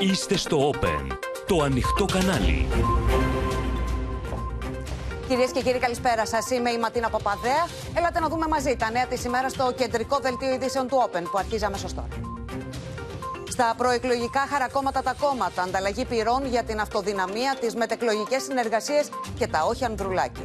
Είστε στο Open, το ανοιχτό κανάλι. Κυρίες και κύριοι, καλησπέρα σας. Είμαι η Ματίνα Παπαδέα. Έλατε να δούμε μαζί τα νέα της ημέρας στο κεντρικό δελτίο ειδήσεων του Open που αρχίζει αμέσω τώρα. Στα προεκλογικά χαρακόμματα τα κόμματα, ανταλλαγή πυρών για την αυτοδυναμία, τις μετεκλογικές συνεργασίες και τα όχι Ανδρουλάκη.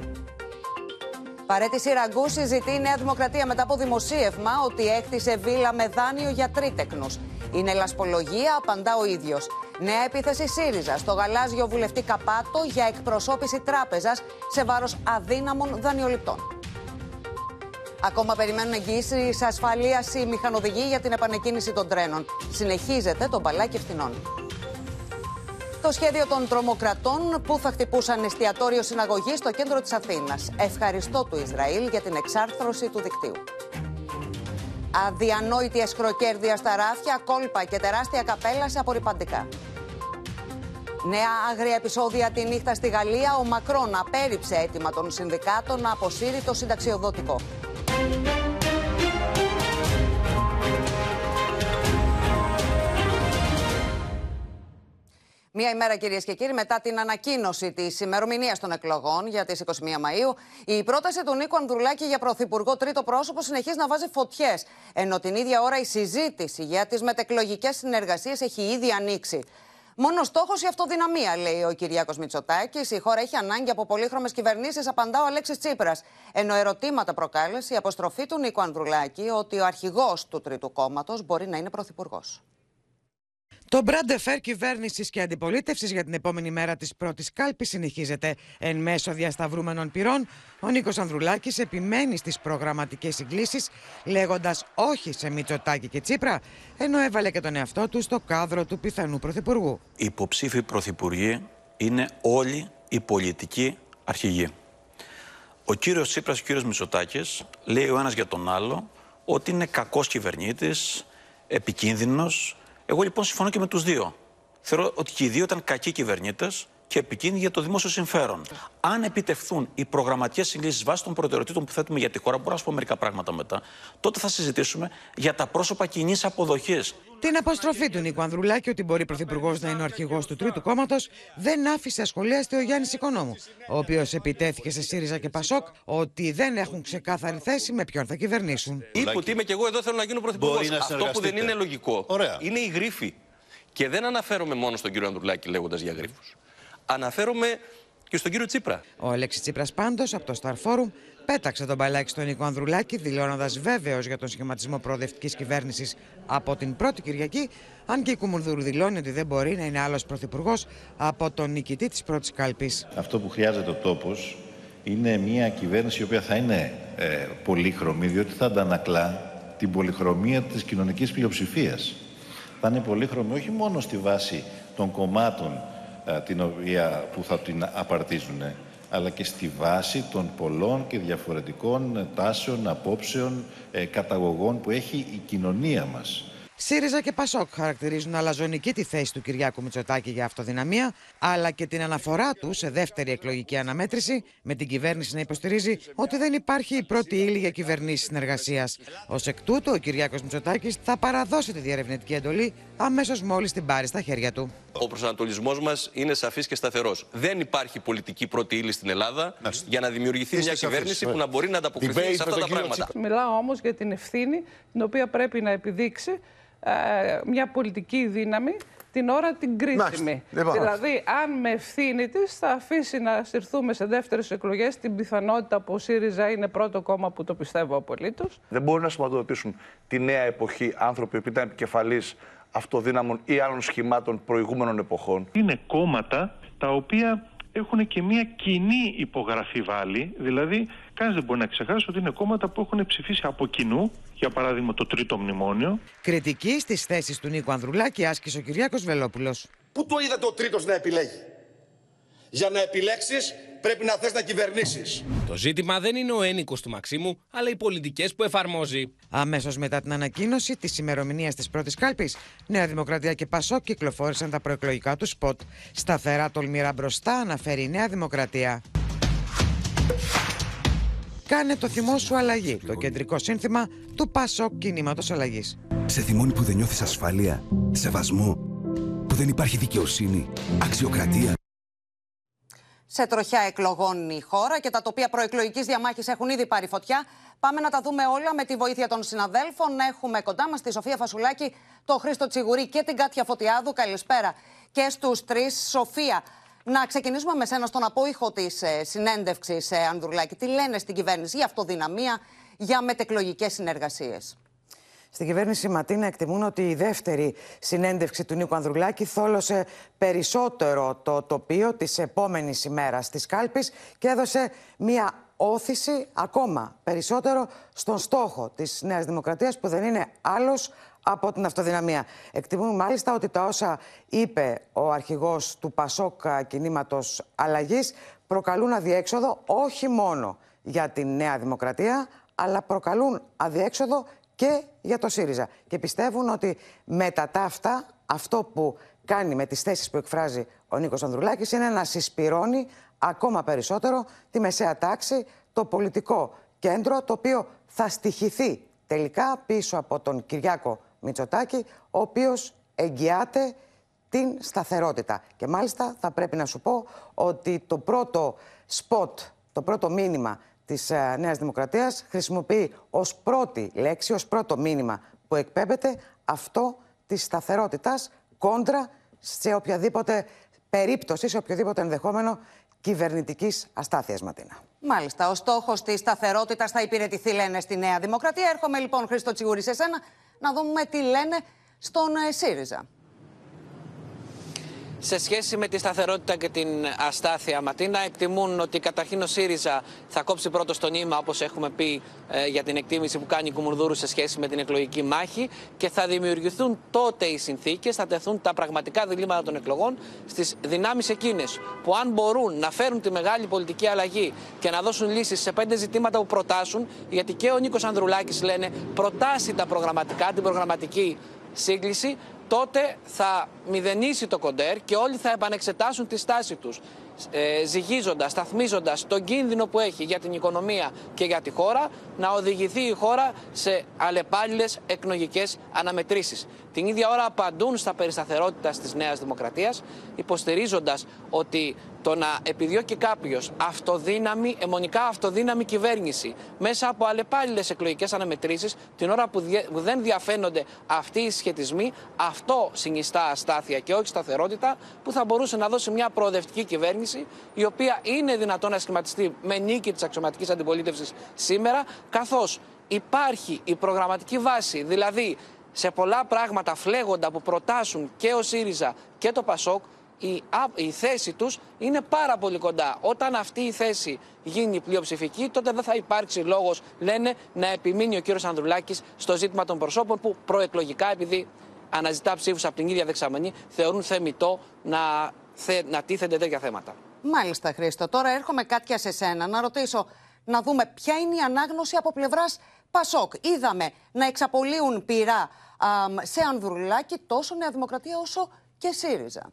Παρέτηση Ραγκού συζητεί η Νέα Δημοκρατία μετά από δημοσίευμα ότι έκτισε βίλα με δάνειο για τρίτεκνους. Είναι λασπολογία, απαντά ο ίδιος. Νέα επίθεση ΣΥΡΙΖΑ στο γαλάζιο βουλευτή Καπάτο για εκπροσώπηση τράπεζας σε βάρος αδύναμων δανειοληπτών. Ακόμα περιμένουν εγγύηση ασφαλείας οι μηχανοδηγοί για την επανεκκίνηση των τρένων. Συνεχίζεται το μπαλάκι ευθυνών. Το σχέδιο των τρομοκρατών που θα χτυπούσαν εστιατόριο συναγωγή στο κέντρο της Αθήνας. Ευχαριστώ του Ισραήλ για την εξάρθρωση του δικτύου. Αδιανόητη εσχροκέρδεια στα ράφια, κόλπα και τεράστια καπέλα σε απορριπαντικά. Νέα άγρια επεισόδια τη νύχτα στη Γαλλία. Ο Μακρόν απέρριψε αίτημα των συνδικάτων να αποσύρει το συνταξιοδοτικό. Μία ημέρα, κυρίες και κύριοι, μετά την ανακοίνωση της ημερομηνίας των εκλογών για τις 21 Μαου, η πρόταση του Νίκο Ανδρουλάκη για πρωθυπουργό τρίτο πρόσωπο συνεχίζει να βάζει φωτιές. Ενώ την ίδια ώρα η συζήτηση για τις μετεκλογικές συνεργασίες έχει ήδη ανοίξει. Μόνος στόχος η αυτοδυναμία, λέει ο Κυριάκος Μητσοτάκης. Η χώρα έχει ανάγκη από πολύχρωμες κυβερνήσεις, απαντά ο Αλέξης Τσίπρας. Ενώ ερωτήματα προκάλεσε η αποστροφή του Νίκο Ανδρουλάκη ότι ο αρχηγός του Τρίτου Κόμματος μπορεί να είναι πρωθυπουργός. Το μπραντεφέρ κυβέρνησης και αντιπολίτευσης για την επόμενη μέρα της πρώτης κάλπης συνεχίζεται. Εν μέσω διασταυρούμενων πυρών, ο Νίκος Ανδρουλάκης επιμένει στις προγραμματικές συγκλήσεις, λέγοντας όχι σε Μητσοτάκη και Τσίπρα, ενώ έβαλε και τον εαυτό του στο κάδρο του πιθανού πρωθυπουργού. Οι υποψήφοι πρωθυπουργοί είναι όλοι οι πολιτικοί αρχηγοί. Ο κύριος Τσίπρας και ο κύριος Μητσοτάκης λέει ο ένας για τον άλλο ότι είναι κακός κυβερνήτης, επικίνδυνος, εγώ λοιπόν συμφωνώ και με τους δύο. Θεωρώ ότι και οι δύο ήταν κακοί κυβερνήτες και επικίνδυνοι για το δημόσιο συμφέρον. Αν επιτευχθούν οι προγραμματικές συγκλήσεις βάσει των προτεραιοτήτων που θέτουμε για τη χώρα, μπορώ να σα πω μερικά πράγματα μετά, τότε θα συζητήσουμε για τα πρόσωπα κοινή αποδοχής. Την αποστροφή του Νίκο Ανδρουλάκη ότι μπορεί πρωθυπουργός να είναι ο αρχηγός του Τρίτου Κόμματος δεν άφησε ασχολίαστη ο Γιάννης Οικονόμου, ο οποίος επιτέθηκε σε ΣΥΡΙΖΑ και ΠΑΣΟΚ ότι δεν έχουν ξεκάθαρη θέση με ποιον θα κυβερνήσουν. Είπε ότι είμαι και εγώ εδώ θέλω να γίνω πρωθυπουργός. Αυτό που δεν είναι λογικό Ωραία. είναι η γρήφη. Και δεν αναφέρομαι μόνο στον κύριο Ανδρουλάκη λέγοντας για γρήφου. Αναφέρομαι και στον κύριο Τσίπρα. Ο Αλέξης Τσίπρας πάντως από το Star Forum πέταξε τον μπαλάκι στον Νίκο Ανδρουλάκη, δηλώνοντας βέβαιος για τον σχηματισμό προοδευτικής κυβέρνησης από την πρώτη Κυριακή, αν και η Κουμουνδούρου δηλώνει ότι δεν μπορεί να είναι άλλος πρωθυπουργός από τον νικητή της πρώτης κάλπης. Αυτό που χρειάζεται ο τόπος είναι μια κυβέρνηση η οποία θα είναι ε, πολύχρωμη, διότι θα αντανακλά την πολυχρωμία της κοινωνικής πλειοψηφίας. Θα είναι πολύχρωμη όχι μόνο στη βάση των κομμάτων την οποία, που θα την απαρτίζουν, αλλά και στη βάση των πολλών και διαφορετικών τάσεων, απόψεων, ε, καταγωγών που έχει η κοινωνία μας. ΣΥΡΙΖΑ και ΠΑΣΟΚ χαρακτηρίζουν αλαζονική τη θέση του Κυριάκου Μητσοτάκη για αυτοδυναμία, αλλά και την αναφορά του σε δεύτερη εκλογική αναμέτρηση, με την κυβέρνηση να υποστηρίζει ότι δεν υπάρχει η πρώτη ύλη για κυβερνήσεις συνεργασίας. Ω εκ τούτου, ο Κυριάκος Μητσοτάκης θα παραδώσει τη διαρευνητική εντολή αμέσως μόλις την πάρει στα χέρια του. Ο προσανατολισμός μας είναι σαφής και σταθερός. Δεν υπάρχει πολιτική πρώτη ύλη στην Ελλάδα για να δημιουργηθεί μια κυβέρνηση που να μπορεί να ανταποκριθεί σε αυτά τα πράγματα. Μιλάω όμως για την ευθύνη την οποία πρέπει να επιδείξει ε, μια πολιτική δύναμη την ώρα την κρίσιμη. Δηλαδή, αν με ευθύνη της θα αφήσει να συρθούμε σε δεύτερες εκλογές την πιθανότητα που ο ΣΥΡΙΖΑ είναι πρώτο κόμμα που το πιστεύω απολύτως. Δεν μπορούν να σηματοδοτήσουν τη νέα εποχή άνθρωποι που ήταν επικεφαλεί αυτοδύναμων ή άλλων σχημάτων προηγούμενων εποχών. Είναι κόμματα τα οποία έχουν και μια κοινή υπογραφή βάλει, δηλαδή κανείς δεν μπορεί να ξεχάσει ότι είναι κόμματα που έχουν ψηφίσει από κοινού, για παράδειγμα το τρίτο μνημόνιο. Κριτική στις θέσεις του Νίκου Ανδρουλάκη άσκησε ο Κυριάκος Βελόπουλος. Πού το είδατε ο τρίτος να επιλέγει; Για να επιλέξεις πρέπει να θες να κυβερνήσεις. Το ζήτημα δεν είναι ο ένικος του Μαξίμου, αλλά οι πολιτικές που εφαρμόζει. Αμέσως μετά την ανακοίνωση της ημερομηνίας της πρώτης κάλπης, Νέα Δημοκρατία και Πασό κυκλοφόρησαν τα προεκλογικά τους σποτ. Σταθερά τολμηρά μπροστά αναφέρει η Νέα Δημοκρατία. Κάνε το θυμό σου αλλαγή, το κεντρικό σύνθημα του Πασό Κινήματος Αλλαγής. Σε θυμώνει που δεν νιώθεις ασφάλεια, σεβασμό, δεν υπάρχει δικαιοσύνη, αξιοκρατία. Σε τροχιά εκλογών η χώρα και τα τοπία προεκλογικής διαμάχης έχουν ήδη πάρει φωτιά. Πάμε να τα δούμε όλα με τη βοήθεια των συναδέλφων. Έχουμε κοντά μας τη Σοφία Φασουλάκη, τον Χρήστο Τσιγουρή και την Κάτια Φωτιάδου. Καλησπέρα και στους τρεις. Σοφία, να ξεκινήσουμε με σένα στον απόϊχο της ε, συνέντευξης, ε, Ανδρουλάκη. Τι λένε στην κυβέρνηση για αυτοδυναμία, για μετεκλογικές συνεργασίες; Στην κυβέρνηση Ματίνα εκτιμούν ότι η δεύτερη συνέντευξη του Νίκου Ανδρουλάκη θόλωσε περισσότερο το τοπίο της επόμενης ημέρας της κάλπης και έδωσε μία όθηση ακόμα περισσότερο στον στόχο της Νέας Δημοκρατίας που δεν είναι άλλος από την αυτοδυναμία. Εκτιμούν μάλιστα ότι τα όσα είπε ο αρχηγός του Πασόκ κινήματος αλλαγής προκαλούν αδιέξοδο όχι μόνο για την Νέα Δημοκρατία αλλά προκαλούν αδιέξοδο και για το ΣΥΡΙΖΑ. Και πιστεύουν ότι μετά τα αυτά, αυτό που κάνει με τις θέσεις που εκφράζει ο Νίκος Ανδρουλάκης είναι να συσπυρώνει ακόμα περισσότερο τη μεσαία τάξη, το πολιτικό κέντρο, το οποίο θα στοιχηθεί τελικά πίσω από τον Κυριάκο Μητσοτάκη, ο οποίος εγγυάται την σταθερότητα. Και μάλιστα θα πρέπει να σου πω ότι το πρώτο σποτ, το πρώτο μήνυμα της ε, Νέας Δημοκρατίας χρησιμοποιεί ως πρώτη λέξη, ως πρώτο μήνυμα που εκπέμπεται αυτό της σταθερότητας κόντρα σε οποιαδήποτε περίπτωση, σε οποιοδήποτε ενδεχόμενο κυβερνητικής αστάθειας, Ματίνα. Μάλιστα. Ο στόχος της σταθερότητας θα υπηρετηθεί, λένε, στη Νέα Δημοκρατία. Έρχομαι λοιπόν, Χρήστο Τσιγούρη, σε σένα να δούμε τι λένε στον ε, ΣΥΡΙΖΑ σε σχέση με τη σταθερότητα και την αστάθεια. Ματίνα εκτιμούν ότι καταρχήν ο ΣΥΡΙΖΑ θα κόψει πρώτο στο νήμα, όπως έχουμε πει ε, για την εκτίμηση που κάνει η Κουμουρδούρου σε σχέση με την εκλογική μάχη και θα δημιουργηθούν τότε οι συνθήκες, θα τεθούν τα πραγματικά διλήμματα των εκλογών στις δυνάμεις εκείνες που αν μπορούν να φέρουν τη μεγάλη πολιτική αλλαγή και να δώσουν λύσεις σε πέντε ζητήματα που προτάσουν, γιατί και ο Νίκος Ανδρουλάκης λένε προτάσει τα προγραμματικά, την προγραμματική σύγκληση, τότε θα μηδενίσει το κοντέρ και όλοι θα επανεξετάσουν τη στάση τους ε, ζυγίζοντας, σταθμίζοντας τον κίνδυνο που έχει για την οικονομία και για τη χώρα να οδηγηθεί η χώρα σε αλλεπάλληλες εκνογικές αναμετρήσεις. Την ίδια ώρα απαντούν στα περισταθερότητα της Νέας Δημοκρατίας υποστηρίζοντας ότι το να επιδιώκει κάποιος αυτοδύναμη, αιμονικά αυτοδύναμη κυβέρνηση μέσα από αλλεπάλληλες εκλογικές αναμετρήσεις, την ώρα που, δεν διαφαίνονται αυτοί οι σχετισμοί, αυτό συνιστά αστάθεια και όχι σταθερότητα, που θα μπορούσε να δώσει μια προοδευτική κυβέρνηση, η οποία είναι δυνατόν να σχηματιστεί με νίκη της αξιωματικής αντιπολίτευσης σήμερα, καθώς υπάρχει η προγραμματική βάση, δηλαδή σε πολλά πράγματα φλέγοντα που προτάσουν και ο ΣΥΡΙΖΑ και το ΠΑΣΟΚ, η, η θέση τους είναι πάρα πολύ κοντά. Όταν αυτή η θέση γίνει πλειοψηφική, τότε δεν θα υπάρξει λόγος, λένε, να επιμείνει ο κύριος Ανδρουλάκης στο ζήτημα των προσώπων που προεκλογικά, επειδή αναζητά ψήφους από την ίδια δεξαμενή, θεωρούν θεμητό να, θε, να τίθενται τέτοια θέματα. Μάλιστα, Χρήστο. Τώρα έρχομαι κάτι σε σένα να ρωτήσω, να δούμε ποια είναι η ανάγνωση από πλευράς Πασόκ. Είδαμε να εξαπολύουν πειρά σε Ανδρουλάκη τόσο Νέα Δημοκρατία όσο και ΣΥΡΙΖΑ.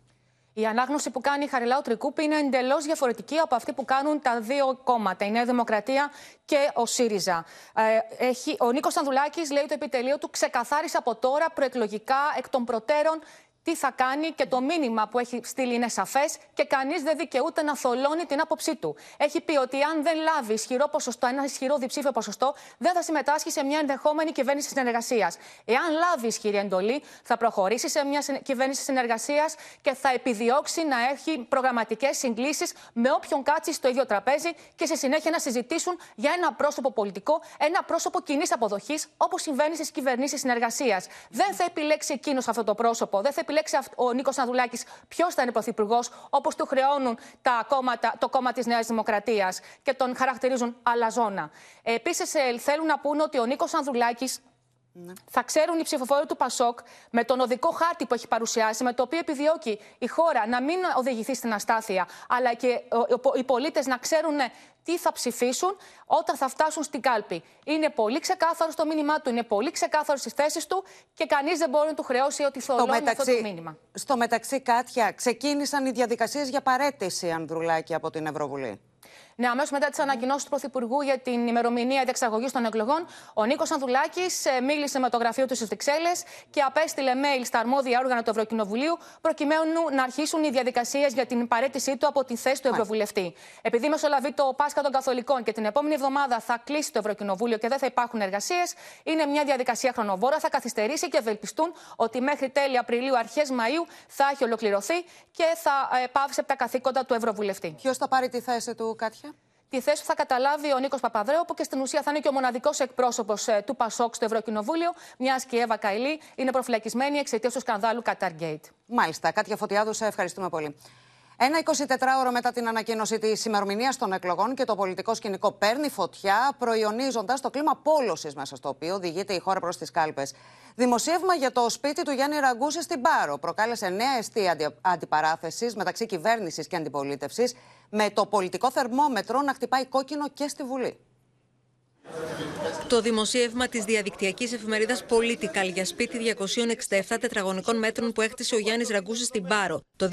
Η ανάγνωση που κάνει η Χαριλάου Τρικούπη είναι εντελώς διαφορετική από αυτή που κάνουν τα δύο κόμματα, η Νέα Δημοκρατία και ο ΣΥΡΙΖΑ. Ε, έχει, ο Νίκος Ανδουλάκη λέει το επιτελείο του ξεκαθάρισε από τώρα προεκλογικά εκ των προτέρων τι θα κάνει και το μήνυμα που έχει στείλει είναι σαφές και κανείς δεν δικαιούται να θολώνει την άποψή του. Έχει πει ότι αν δεν λάβει ισχυρό ποσοστό, ένα ισχυρό διψήφιο ποσοστό, δεν θα συμμετάσχει σε μια ενδεχόμενη κυβέρνηση συνεργασίας. Εάν λάβει ισχυρή εντολή, θα προχωρήσει σε μια κυβέρνηση συνεργασίας και θα επιδιώξει να έχει προγραμματικές συγκλήσεις με όποιον κάτσει στο ίδιο τραπέζι και σε συνέχεια να συζητήσουν για ένα πρόσωπο πολιτικό, ένα πρόσωπο κοινή αποδοχής, όπως συμβαίνει στις κυβερνήσεις συνεργασίας. Δεν θα επιλέξει εκείνος αυτό το πρόσωπο, δεν θα επιλέξει ο Νίκος Ανδουλάκη ποιος θα είναι πρωθυπουργός, όπως του χρεώνουν τα κόμματα, το κόμμα της Νέας Δημοκρατίας και τον χαρακτηρίζουν αλαζόνα. Επίσης, ε, θέλουν να πούνε ότι ο Νίκος Ανδουλάκη ναι. Θα ξέρουν οι ψηφοφόροι του Πασόκ με τον οδικό χάρτη που έχει παρουσιάσει, με το οποίο επιδιώκει η χώρα να μην οδηγηθεί στην αστάθεια, αλλά και οι πολίτες να ξέρουν τι θα ψηφίσουν όταν θα φτάσουν στην κάλπη. Είναι πολύ ξεκάθαρο στο μήνυμά του, είναι πολύ ξεκάθαρο στι θέσεις του και κανείς δεν μπορεί να του χρεώσει ότι θολώνει αυτό το μήνυμα. Στο μεταξύ, Κάτια, ξεκίνησαν οι διαδικασίες για παρέτηση Ανδρουλάκη από την Ευρωβουλή. Ναι, αμέσως μετά τις ανακοινώσεις του Πρωθυπουργού για την ημερομηνία διεξαγωγής των εκλογών, ο Νίκος Ανδουλάκη ε, μίλησε με το γραφείο του στις Βρυξέλλες και απέστειλε mail στα αρμόδια όργανα του Ευρωκοινοβουλίου, προκειμένου να αρχίσουν οι διαδικασίες για την παρέτησή του από τη θέση του Ευρωβουλευτή. Επειδή μεσολαβεί το Πάσχα των Καθολικών και την επόμενη εβδομάδα θα κλείσει το Ευρωκοινοβούλιο και δεν θα υπάρχουν εργασίες, είναι μια διαδικασία χρονοβόρα, θα καθυστερήσει και ευελπιστούν ότι μέχρι τέλη Απριλίου, αρχές Μαου θα έχει ολοκληρωθεί και θα ε, πάυσει από τα καθήκοντα του Ευρωβουλευτή. Ποιος θα πάρει τη θέση του, Κάτια; Τη θέση θα καταλάβει ο Νίκος Παπαδρέου, που και στην ουσία θα είναι και ο μοναδικός εκπρόσωπος ε, του Πασόκ στο Ευρωκοινοβούλιο, μιας και η Εύα Καηλή είναι προφυλακισμένη εξαιτίας του σκανδάλου Καταργέιτ. Μάλιστα. Κάτια Φωτιάδου, σε ευχαριστούμε πολύ. Ένα 24ωρο μετά την ανακοίνωση της ημερομηνίας των εκλογών και το πολιτικό σκηνικό παίρνει φωτιά, προϊονίζοντας το κλίμα πόλωσης μέσα στο οποίο οδηγείται η χώρα προς τις κάλπες. Δημοσίευμα για το σπίτι του Γιάννη Ραγκούση στην Πάρο προκάλεσε νέα αιστεία αντιπαράθεσης μεταξύ κυβέρνησης και αντιπολίτευσης, με το πολιτικό θερμόμετρο να χτυπάει κόκκινο και στη Βουλή. Το δημοσίευμα της διαδικτυακής εφημερίδας Political για σπίτι 267 τετραγωνικών μέτρων που έχτισε ο Γιάννης Ραγκούση στην Πάρο το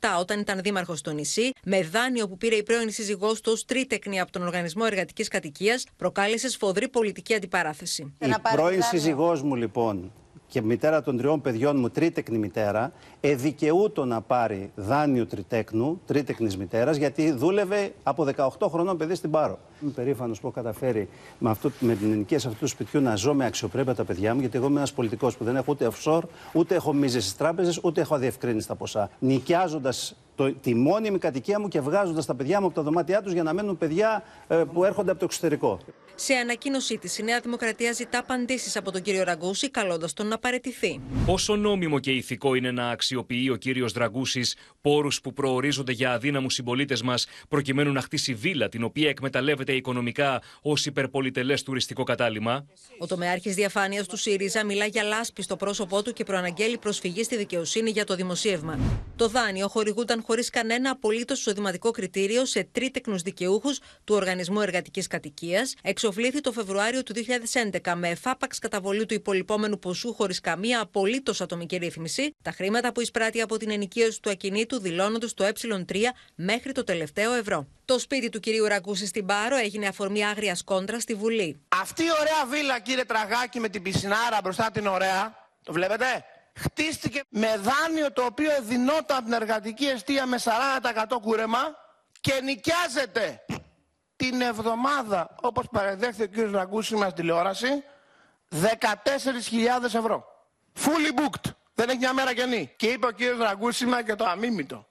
2007 όταν ήταν δήμαρχος στο νησί, με δάνειο που πήρε η πρώην σύζυγός του ως τρίτεκνη από τον Οργανισμό Εργατικής Κατοικίας, προκάλεσε σφοδρή πολιτική αντιπαράθεση. Η πρώην σύζυγός μου λοιπόν και μητέρα των τριών παιδιών μου, τρίτεκνη μητέρα, εδικαιούτο να πάρει δάνειο τριτέκνου, τρίτεκνης μητέρας, γιατί δούλευε από 18 χρονών παιδί στην Πάρο. Είμαι περήφανος που έχω καταφέρει με, αυτό, με την ενοικίαση αυτού του σπιτιού να ζω με αξιοπρέπεια τα παιδιά μου, γιατί εγώ είμαι ένας πολιτικός που δεν έχω ούτε offshore, ούτε έχω μίζες στις τράπεζες, ούτε έχω αδιευκρίνηση τα ποσά. Νοικιάζοντας τη μόνιμη κατοικία μου και βγάζοντας τα παιδιά μου από τα δωμάτια τους για να μένουν παιδιά ε, που έρχονται από το εξωτερικό. Σε ανακοίνωσή της, η Νέα Δημοκρατία ζητά απαντήσεις από τον κύριο Ραγκούση, καλώντας τον να παρετηθεί. Πόσο νόμιμο και ηθικό είναι να αξιοποιεί ο κύριος Δραγκούση πόρους που προορίζονται για αδύναμους συμπολίτες μας, προκειμένου να χτίσει βίλα την οποία εκμεταλλεύεται οικονομικά ως υπερπολιτελές τουριστικό κατάλημα; Ο τομεάρχης διαφάνειας του ΣΥΡΙΖΑ μιλά για λάσπη στο πρόσωπό του και προαναγγέλει προσφυγή στη δικαιοσύνη για το δημοσίευμα. Το δάνειο χορηγούταν χωρίς κανένα απολύτως εισοδηματικό κριτήριο σε τρίτεκνους δικαιούχους του Οργανισμού Εργατικής Κατοικίας, εξοφλήθη το Φεβρουάριο του 2011 με εφάπαξ καταβολή του υπολοιπόμενου ποσού χωρίς καμία απολύτως ατομική ρύθμιση, τα χρήματα που εισπράττει από την ενοικίωση του ακινήτου δηλώνοντας το ε3 μέχρι το τελευταίο ευρώ. Το σπίτι του κυρίου Ραγκούση στην Πάρο έγινε αφορμή άγριας κόντρα στη Βουλή. Αυτή η ωραία βίλα, κύριε Τραγάκη, με την πισινάρα μπροστά την ωραία, το βλέπετε, χτίστηκε με δάνειο το οποίο δινόταν από την εργατική αιστεία με 40% κούρεμα και νοικιάζεται την εβδομάδα, όπως παρεδέχθηκε ο κύριος Ραγκούση μας τηλεόραση, 14.000 ευρώ. Fully booked. Δεν έχει μια μέρα κενή. Και είπε ο κύριος Ραγκούσιμα και το αμίμητο.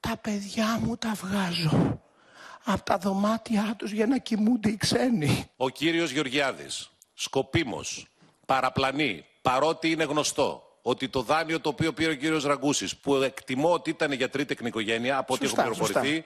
Τα παιδιά μου τα βγάζω από τα δωμάτια τους για να κοιμούνται οι ξένοι. Ο κύριος Γεωργιάδης, σκοπίμος, παραπλανεί, παρότι είναι γνωστό ότι το δάνειο το οποίο πήρε ο κύριος Ραγκούσης, που εκτιμώ ότι ήταν για τρίτη οικογένεια, από ό,τι έχω πληροφορηθεί,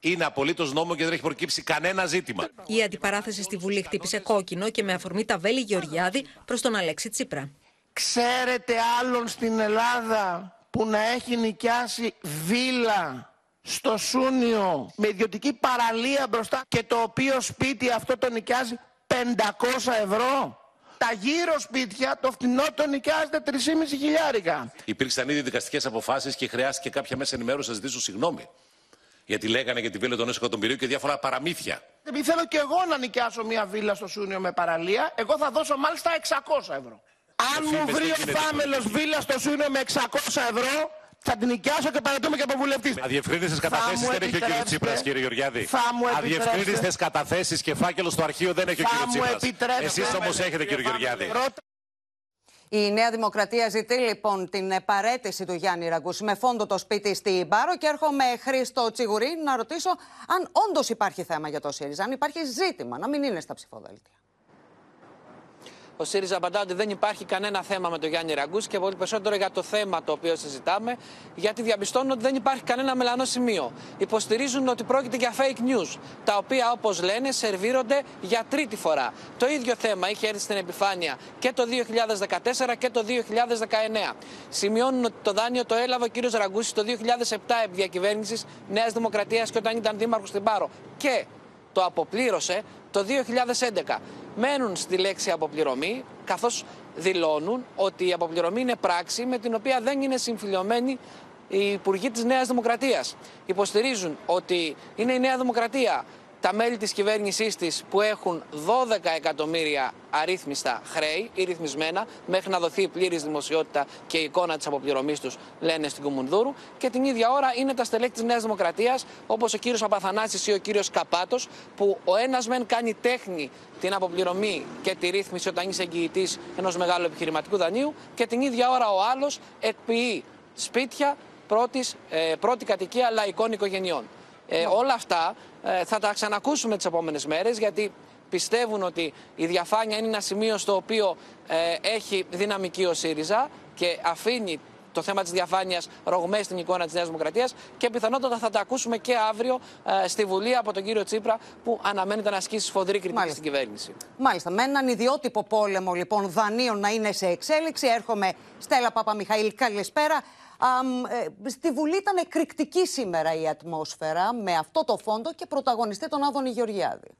είναι απολύτως νόμο και δεν έχει προκύψει κανένα ζήτημα. Η αντιπαράθεση στη Βουλή χτύπησε κόκκινο και με αφορμή τα βέλη Γεωργιάδη προς τον Αλέξη Τσίπρα. Ξέρετε άλλον στην Ελλάδα που να έχει νοικιάσει βίλα στο Σούνιο με ιδιωτική παραλία μπροστά και το οποίο σπίτι αυτό το νοικιάζει 500 ευρώ; Τα γύρω σπίτια το φτηνό το νοικιάζεται 3,5 χιλιάρικα. Υπήρξαν ήδη δικαστικές αποφάσεις και χρειάστηκε κάποια μέσα ενημέρωση να ζητήσουν συγγνώμη. Γιατί λέγανε για τη βίλα των 6 εκατομμυρίων και διάφορα παραμύθια. Επειδή θέλω και εγώ να νοικιάσω μια βίλα στο Σούνιο με παραλία, εγώ θα δώσω μάλιστα 600 ευρώ. Αν μου βρει ο Πάμελο βίλα στο Σούνιο με 600 ευρώ, θα την νοικιάσω και παρατούμε και από βουλευτής. Αδιευκρίνηστε καταθέσεις δεν έχει ο κύριος Τσίπρας, κύριε Γεωργιάδη. Αδιευκρίνηστε καταθέσεις και φάκελο στο αρχείο δεν έχει ο κύριος Τσίπρας. Εσείς όμως έχετε, κύριε Γεωργιάδη. Η Νέα Δημοκρατία ζητεί λοιπόν την παρέτηση του Γιάννη Ραγκούση με φόντο το σπίτι στην Πάρο και έρχομαι Χρήστο Τσιγουρή να ρωτήσω αν όντως υπάρχει θέμα για το ΣΥΡΙΖΑ, αν υπάρχει ζήτημα να μην είναι στα ψηφοδέλτια. Ο ΣΥΡΙΖΑ απαντά ότι δεν υπάρχει κανένα θέμα με τον Γιάννη Ραγκούση και πολύ περισσότερο για το θέμα το οποίο συζητάμε, γιατί διαπιστώνουν ότι δεν υπάρχει κανένα μελανό σημείο. Υποστηρίζουν ότι πρόκειται για fake news, τα οποία όπως λένε σερβίρονται για τρίτη φορά. Το ίδιο θέμα είχε έρθει στην επιφάνεια και το 2014 και το 2019. Σημειώνουν ότι το δάνειο το έλαβε ο κ. Ραγκούση το 2007 επί διακυβέρνησης Νέας Δημοκρατίας και όταν ήταν δήμαρχος στην Πάρο. Και το αποπλήρωσε το 2011 μένουν στη λέξη αποπληρωμή, καθώς δηλώνουν ότι η αποπληρωμή είναι πράξη με την οποία δεν είναι συμφιλειωμένοι οι υπουργοί της Νέας Δημοκρατίας. Υποστηρίζουν ότι είναι η Νέα Δημοκρατία τα μέλη της κυβέρνησής της που έχουν 12 εκατομμύρια αρρύθμιστα χρέη ή ρυθμισμένα μέχρι να δοθεί πλήρης δημοσιότητα και η εικόνα της αποπληρωμής τους λένε στην Κουμουνδούρου και την ίδια ώρα είναι τα στελέχη της Νέας Δημοκρατίας όπως ο κύριος Απαθανάσης ή ο κύριος Καπάτος που ο ένας μεν κάνει τέχνη την αποπληρωμή και τη ρύθμιση όταν είσαι εγγυητής ενός μεγάλου επιχειρηματικού δανείου και την ίδια ώρα ο άλλος εκποιεί σπίτια πρώτης, ε, πρώτη κατοικία λαϊκών οικογενειών. Ε, όλα αυτά ε, θα τα ξανακούσουμε τις επόμενες μέρες γιατί πιστεύουν ότι η διαφάνεια είναι ένα σημείο στο οποίο ε, έχει δυναμική ο ΣΥΡΙΖΑ και αφήνει το θέμα της διαφάνειας ρογμές στην εικόνα της Νέας Δημοκρατίας και πιθανότατα θα τα ακούσουμε και αύριο ε, στη Βουλή από τον κύριο Τσίπρα που αναμένεται να ασκήσει σφοδρή κριτική στην κυβέρνηση. Μάλιστα. Με έναν ιδιότυπο πόλεμο λοιπόν δανείων να είναι σε εξέλιξη έρχομαι Στέλλα Παπαμιχαήλ καλησπέρα. Ε, στη Βουλή ήταν εκρηκτική σήμερα η ατμόσφαιρα με αυτό το φόντο και πρωταγωνιστή τον Άδωνη Γεωργιάδη.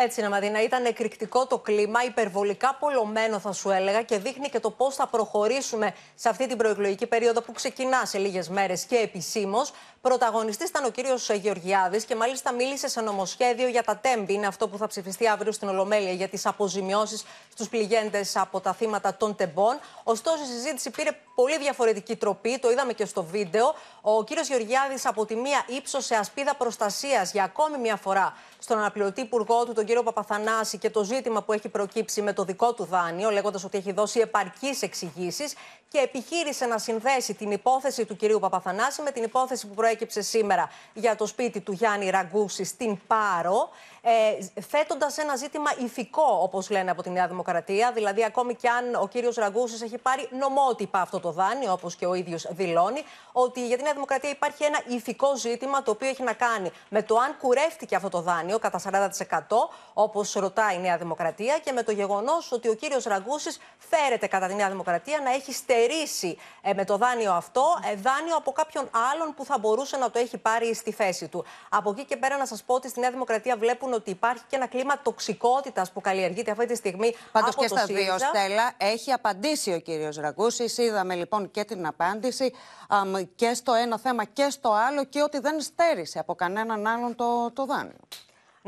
Έτσι, να Μαδίνα, ήταν εκρηκτικό το κλίμα, υπερβολικά πολλωμένο θα σου έλεγα και δείχνει και το πώς θα προχωρήσουμε σε αυτή την προεκλογική περίοδο που ξεκινά σε λίγες μέρες και επισήμως. Πρωταγωνιστής ήταν ο κύριος Γεωργιάδης και μάλιστα μίλησε σε νομοσχέδιο για τα τέμπη. Είναι αυτό που θα ψηφιστεί αύριο στην Ολομέλεια για τις αποζημιώσεις στους πληγέντες από τα θύματα των τεμπών. Ωστόσο, η συζήτηση πήρε πολύ διαφορετική τροπή. Το είδαμε και στο βίντεο. Ο κύριος Γεωργιάδης από τη μία ύψωσε ασπίδα προστασίας για ακόμη μια φορά στον αναπληρωτή υπουργό του, τον κύριο Παπαθανάση, και το ζήτημα που έχει προκύψει με το δικό του δάνειο, λέγοντας ότι έχει δώσει επαρκείς εξηγήσεις και επιχείρησε να συνδέσει την υπόθεση του κυρίου Παπαθανάση με την υπόθεση που προέκυψε σήμερα για το σπίτι του Γιάννη Ραγκούση στην Πάρο ε, θέτοντας ένα ζήτημα ηθικό, όπως λένε από τη Νέα Δημοκρατία. Δηλαδή, ακόμη κι αν ο κύριος Ραγκούσης έχει πάρει νομότυπα αυτό το δάνειο, όπως και ο ίδιος δηλώνει, ότι για τη Νέα Δημοκρατία υπάρχει ένα ηθικό ζήτημα το οποίο έχει να κάνει με το αν κουρεύτηκε αυτό το δάνειο κατά 40%, όπως ρωτάει η Νέα Δημοκρατία, και με το γεγονός ότι ο κύριος Ραγκούσης φέρεται κατά τη Νέα Δημοκρατία να έχει στερήσει ε, με το δάνειο αυτό ε, δάνειο από κάποιον άλλον που θα μπορούσε να το έχει πάρει στη θέση του. Από εκεί και πέρα, να σας πω ότι στη Νέα Δημοκρατία βλέπουν ότι υπάρχει και ένα κλίμα τοξικότητας που καλλιεργείται αυτή τη στιγμή. Πάντως και στα δύο, Στέλλα, έχει απαντήσει ο κύριος Ραγκούση. Είδαμε λοιπόν και την απάντηση και στο ένα θέμα και στο άλλο και ότι δεν στέρισε από κανέναν άλλον το, το δάνειο.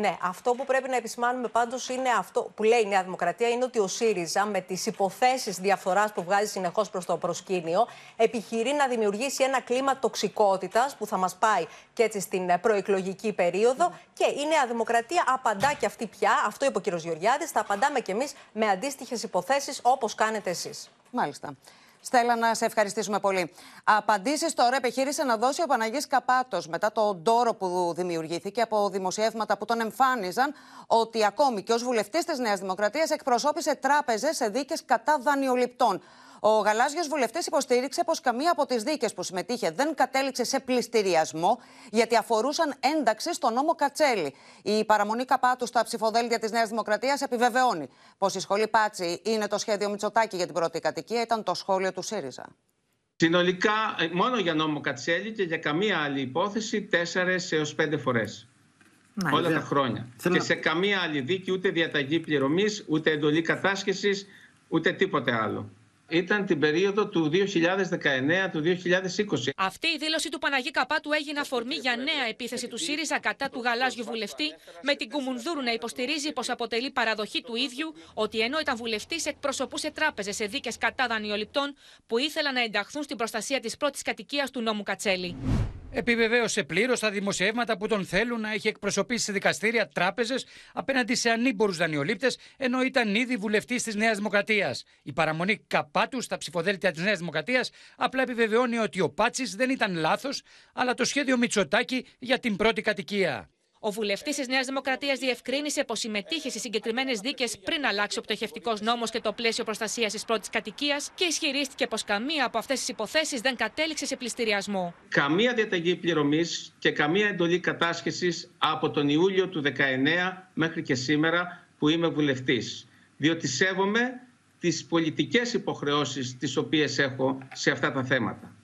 Ναι, αυτό που πρέπει να επισημάνουμε πάντως είναι αυτό που λέει η Νέα Δημοκρατία, είναι ότι ο ΣΥΡΙΖΑ με τις υποθέσεις διαφθοράς που βγάζει συνεχώς προς το προσκήνιο, επιχειρεί να δημιουργήσει ένα κλίμα τοξικότητας που θα μας πάει και έτσι στην προεκλογική περίοδο. Και η Νέα Δημοκρατία απαντά και αυτή πια, αυτό είπε ο κ. Γεωργιάδης, θα απαντάμε κι εμείς με αντίστοιχες υποθέσεις όπως κάνετε εσείς. Μάλιστα. Στέλλα, να σε ευχαριστήσουμε πολύ. Απαντήσεις τώρα επιχείρησε να δώσει ο Παναγής Καπάτος μετά το ντόρο που δημιουργήθηκε από δημοσιεύματα που τον εμφάνιζαν ότι ακόμη και ως βουλευτής της Νέας Δημοκρατίας εκπροσώπησε τράπεζες σε δίκε κατά δανειοληπτών. Ο γαλάζιος βουλευτής υποστήριξε πως καμία από τις δίκες που συμμετείχε δεν κατέληξε σε πληστηριασμό, γιατί αφορούσαν ένταξη στο νόμο Κατσέλη. Η παραμονή καπάτου στα ψηφοδέλτια της Νέας Δημοκρατίας επιβεβαιώνει πως η σχολή Πάτσι είναι το σχέδιο Μητσοτάκη για την πρώτη κατοικία, ήταν το σχόλιο του ΣΥΡΙΖΑ. Συνολικά, ε, μόνο για νόμο Κατσέλη και για καμία άλλη υπόθεση, τέσσερι έως πέντε φορές. Όλα τα χρόνια. Και σε καμία άλλη δίκη ούτε διαταγή πληρωμής, ούτε εντολή κατάσχεσης, ούτε τίποτε άλλο ήταν την περίοδο του 2019 του 2020. Αυτή η δήλωση του Παναγί Καπάτου έγινε αφορμή για νέα επίθεση του ΣΥΡΙΖΑ κατά του γαλάζιου βουλευτή, με την Κουμουνδούρου να υποστηρίζει πως αποτελεί παραδοχή του ίδιου ότι ενώ ήταν βουλευτής εκπροσωπούσε τράπεζες σε δίκες κατά δανειοληπτών που ήθελαν να ενταχθούν στην προστασία της πρώτης κατοικίας του νόμου Κατσέλη. Επιβεβαίωσε πλήρως τα δημοσιεύματα που τον θέλουν να έχει εκπροσωπήσει σε δικαστήρια τράπεζες απέναντι σε ανήμπορους δανειολήπτες, ενώ ήταν ήδη βουλευτής της Νέας Δημοκρατίας. Η παραμονή καπάτου στα ψηφοδέλτια της Νέας Δημοκρατίας απλά επιβεβαιώνει ότι ο Πάτσης δεν ήταν λάθος, αλλά το σχέδιο Μητσοτάκη για την πρώτη κατοικία. Ο βουλευτής της Νέας Δημοκρατίας διευκρίνησε πως συμμετείχε σε συγκεκριμένες δίκες πριν αλλάξει ο πτωχευτικός νόμος και το πλαίσιο προστασίας της πρώτης κατοικίας και ισχυρίστηκε πως καμία από αυτές τις υποθέσεις δεν κατέληξε σε πληστηριασμό. Καμία διαταγή πληρωμής και καμία εντολή κατάσχεσης από τον Ιούλιο του 19 μέχρι και σήμερα που είμαι βουλευτής. Διότι σέβομαι τις πολιτικές υποχρεώσεις τις οποίες έχω σε αυτά τα θέματα.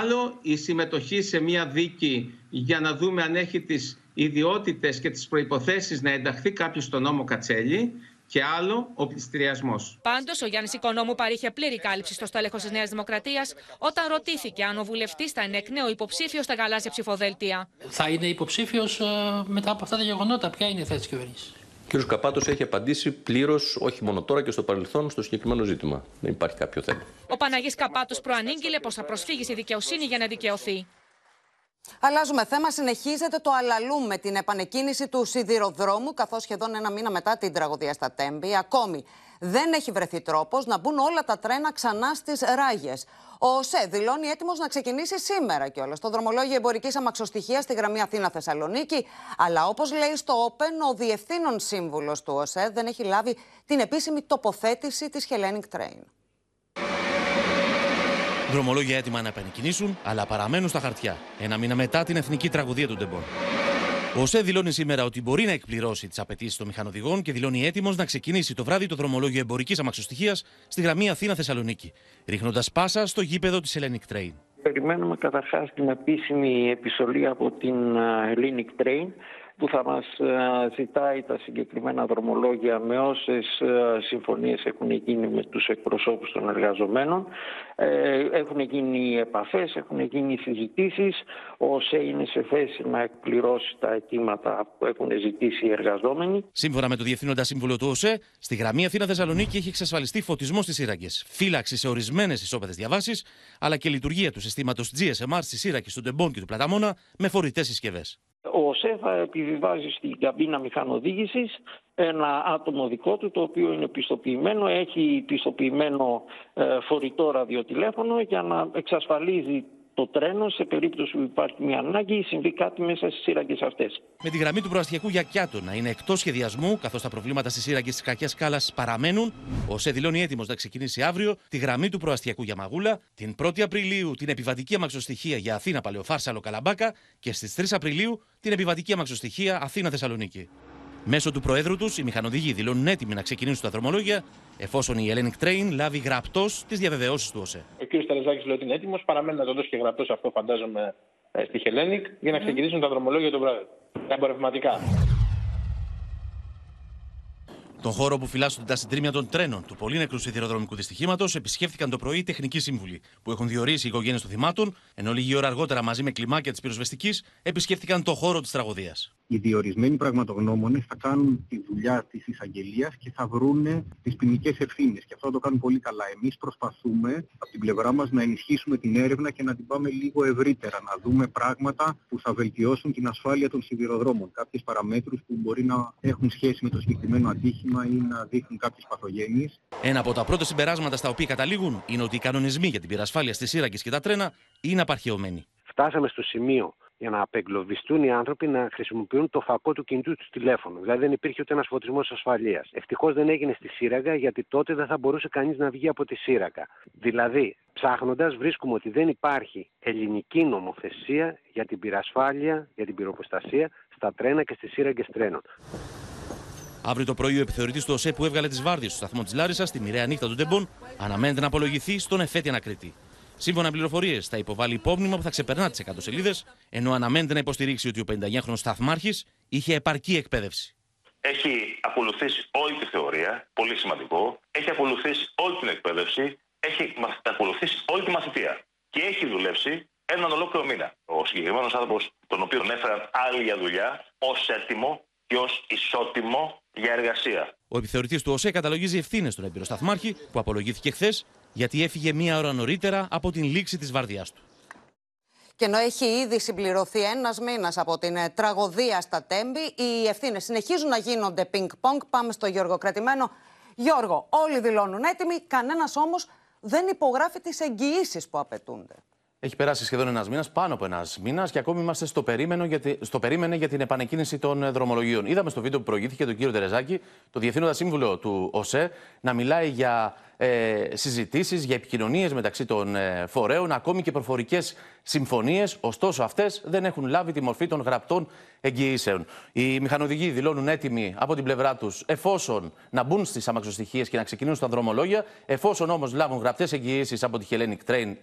Άλλο η συμμετοχή σε μια δίκη για να δούμε αν έχει τις ιδιότητες και τις προϋποθέσεις να ενταχθεί κάποιος στον νόμο Κατσέλη και άλλο ο πληστηριασμός. Πάντως, ο Γιάννης Οικονόμου παρήχε πλήρη κάλυψη στο στέλεχος της Νέας Δημοκρατίας όταν ρωτήθηκε αν ο βουλευτής θα είναι εκ νέου υποψήφιος στα γαλάζια ψηφοδέλτια. Θα είναι υποψήφιος ε, μετά από αυτά τα γεγονότα. Ποια είναι η θέση της κυβέρνησης; Ο κ. Καπάτος έχει απαντήσει πλήρως, όχι μόνο τώρα και στο παρελθόν, στο συγκεκριμένο ζήτημα. Δεν υπάρχει κάποιο θέμα. Ο Παναγής Καπάτος προανήγγειλε πως θα προσφύγει στη δικαιοσύνη για να δικαιωθεί. Αλλάζουμε θέμα. Συνεχίζεται το αλαλού με την επανεκκίνηση του σιδηροδρόμου, καθώς σχεδόν ένα μήνα μετά την τραγωδία στα Τέμπη. Ακόμη δεν έχει βρεθεί τρόπος να μπουν όλα τα τρένα ξανά στις ράγες. Ο ΟΣΕ δηλώνει έτοιμος να ξεκινήσει σήμερα κιόλας το δρομολόγιο εμπορικής αμαξοστοιχεία στη γραμμή Αθήνα-Θεσσαλονίκη. Αλλά όπως λέει στο Open, ο διευθύνων σύμβουλος του ΟΣΕ δεν έχει λάβει την επίσημη τοποθέτηση της Hellenic Train. Δρομολόγια έτοιμα να επανεκκινήσουν, αλλά παραμένουν στα χαρτιά. Ένα μήνα μετά την εθνική τραγωδία του Ντεμπόρ. Ο ΟΣΕ δηλώνει σήμερα ότι μπορεί να εκπληρώσει τις απαιτήσεις των μηχανοδηγών και δηλώνει έτοιμος να ξεκινήσει το βράδυ το δρομολόγιο εμπορικής αμαξοστοιχεία στη γραμμή Αθήνα-Θεσσαλονίκη, ρίχνοντας πάσα στο γήπεδο της Hellenic Train. Περιμένουμε καταρχάς την επίσημη επιστολή από την Hellenic Train που θα μας ε, ζητάει τα συγκεκριμένα δρομολόγια με όσες ε, συμφωνίες έχουν γίνει με τους εκπροσώπους των εργαζομένων. Ε, έχουν γίνει επαφές, έχουν γίνει συζητήσεις. Ο ΟΣΕ είναι σε θέση να εκπληρώσει τα αιτήματα που έχουν ζητήσει οι εργαζόμενοι. Σύμφωνα με το Διευθύνοντα Σύμβουλο του ΟΣΕ, στη γραμμή Αθήνα-Θεσσαλονίκη έχει εξασφαλιστεί φωτισμός στις σύραγγες, φύλαξη σε ορισμένες ισόπεδες διαβάσεις, αλλά και λειτουργία του συστήματος GSMR στη σύραγγες του Ντεμπόν και του Πλαταμόνα με φορητές συσκευές. Ο ΟΣΕ θα επιβιβάζει στην καμπίνα μηχανοδήγησης ένα άτομο δικό του το οποίο είναι πιστοποιημένο, έχει πιστοποιημένο ε, φορητό ραδιοτηλέφωνο για να εξασφαλίζει το τρένο σε περίπτωση που υπάρχει μια ανάγκη ή συμβεί κάτι μέσα στις σύραγγες αυτές. Με τη γραμμή του προαστιακού για Κιάτο να είναι εκτός σχεδιασμού, καθώς τα προβλήματα στις σύραγγες της κακιάς σκάλας παραμένουν, ο ΣΕ δηλώνει έτοιμος να ξεκινήσει αύριο τη γραμμή του προαστιακού για Μαγούλα, την 1η Απριλίου την επιβατική αμαξοστοιχεία για Αθήνα Παλαιοφάρσαλο Καλαμπάκα και στις 3 Απριλίου την επιβατική αμαξοστοιχεία Αθήνα Θεσσαλονίκη. Μέσω του Προέδρου τους, οι μηχανοδηγοί δηλώνουν έτοιμοι να ξεκινήσουν τα δρομολόγια, εφόσον η Hellenic Train λάβει γραπτός τις διαβεβαιώσεις του ΟΣΕ. Ο κ. Ταραζάκη λέει ότι είναι έτοιμος. Παραμένει να το δώσει και γραπτός αυτό, φαντάζομαι, ε, στη Hellenic για να ξεκινήσουν τα δρομολόγια το βράδυ. Τα εμπορευματικά. Τον χώρο που φυλάσσονται τα συντρίμια των τρένων του πολύ νεκρού σιδηροδρομικού δυστυχήματος επισκέφθηκαν το πρωί οι τεχνικοί σύμβουλοι, που έχουν διορίσει οι οικογένειες των θυμάτων, ενώ λίγη ώρα αργότερα μαζί με κλιμάκια της πυροσβεστικής επισκέφθηκαν το χώρο της τραγωδίας οι διορισμένοι πραγματογνώμονες θα κάνουν τη δουλειά της εισαγγελίας και θα βρούνε τις ποινικές ευθύνες. Και αυτό το κάνουν πολύ καλά. Εμείς προσπαθούμε από την πλευρά μας να ενισχύσουμε την έρευνα και να την πάμε λίγο ευρύτερα. Να δούμε πράγματα που θα βελτιώσουν την ασφάλεια των σιδηροδρόμων. Κάποιες παραμέτρους που μπορεί να έχουν σχέση με το συγκεκριμένο ατύχημα ή να δείχνουν κάποιες παθογένειες. Ένα από τα πρώτα συμπεράσματα στα οποία καταλήγουν είναι ότι οι κανονισμοί για την πυρασφάλεια στις σύραγγες και τα τρένα είναι απαρχαιωμένοι. Φτάσαμε στο σημείο για να απεγκλωβιστούν οι άνθρωποι να χρησιμοποιούν το φακό του κινητού τους τηλέφωνου. Δηλαδή δεν υπήρχε ούτε ένας φωτισμός ασφαλείας. Ευτυχώς δεν έγινε στη σύραγγα γιατί τότε δεν θα μπορούσε κανείς να βγει από τη σύραγγα. Δηλαδή, ψάχνοντας, βρίσκουμε ότι δεν υπάρχει ελληνική νομοθεσία για την πυρασφάλεια, για την πυροποστασία στα τρένα και στις σύραγγες τρένων. Αύριο το πρωί, ο επιθεωρητής του ΟΣΕ που έβγαλε τις βάρδιες στο σταθμό της Λάρισας, στη μοιραία νύχτα του Ντεμπον, αναμένεται να απολογηθεί στον εφέτη ανακριτή. Σύμφωνα με πληροφορίες, θα υποβάλει υπόμνημα που θα ξεπερνά τις 100 σελίδες, ενώ αναμένεται να υποστηρίξει ότι ο 59χρονο σταθμάρχης είχε επαρκή εκπαίδευση. Έχει ακολουθήσει όλη τη θεωρία, πολύ σημαντικό. Έχει ακολουθήσει όλη την εκπαίδευση. Έχει ακολουθήσει όλη τη μαθητεία. Και έχει δουλέψει έναν ολόκληρο μήνα. Ο συγκεκριμένος άνθρωπος, τον οποίο έφεραν άλλη για δουλειά, ως έτοιμο και ως ισότιμο για εργασία. Ο επιθεωρητής του ΟΣΕ καταλογίζει ευθύνες στον εμπειροσταθμάρχη που απολογήθηκε χθες γιατί έφυγε μία ώρα νωρίτερα από την λήξη της βαρδιάς του. Και ενώ έχει ήδη συμπληρωθεί ένας μήνας από την ε, τραγωδία στα Τέμπη, οι ευθύνες συνεχίζουν να γίνονται πινκ-πονκ. Πάμε στο Γιώργο Κρατημένο. Γιώργο, όλοι δηλώνουν έτοιμοι, κανένας όμως δεν υπογράφει τις εγγυήσεις που απαιτούνται. Έχει περάσει σχεδόν ένας μήνας, πάνω από ένας μήνας, και ακόμη είμαστε στο, για στο περίμενε για την επανεκκίνηση των ε, δρομολογίων. Είδαμε στο βίντεο που προηγήθηκε τον κύριο Τερεζάκη, το διευθύνοντα σύμβουλο του ΟΣΕ, να μιλάει για ε, συζητήσεις, για επικοινωνίες μεταξύ των ε, φορέων, ακόμη και προφορικές συμφωνίες. Ωστόσο, αυτές δεν έχουν λάβει τη μορφή των γραπτών εγγυήσεων. Οι μηχανοδηγοί δηλώνουν έτοιμοι από την πλευρά τους εφόσον να μπουν στις αμαξοστοιχίες και να ξεκινήσουν στα δρομολόγια, εφόσον όμως λάβουν γραπτές εγγυήσεις από τη Hellenic Train,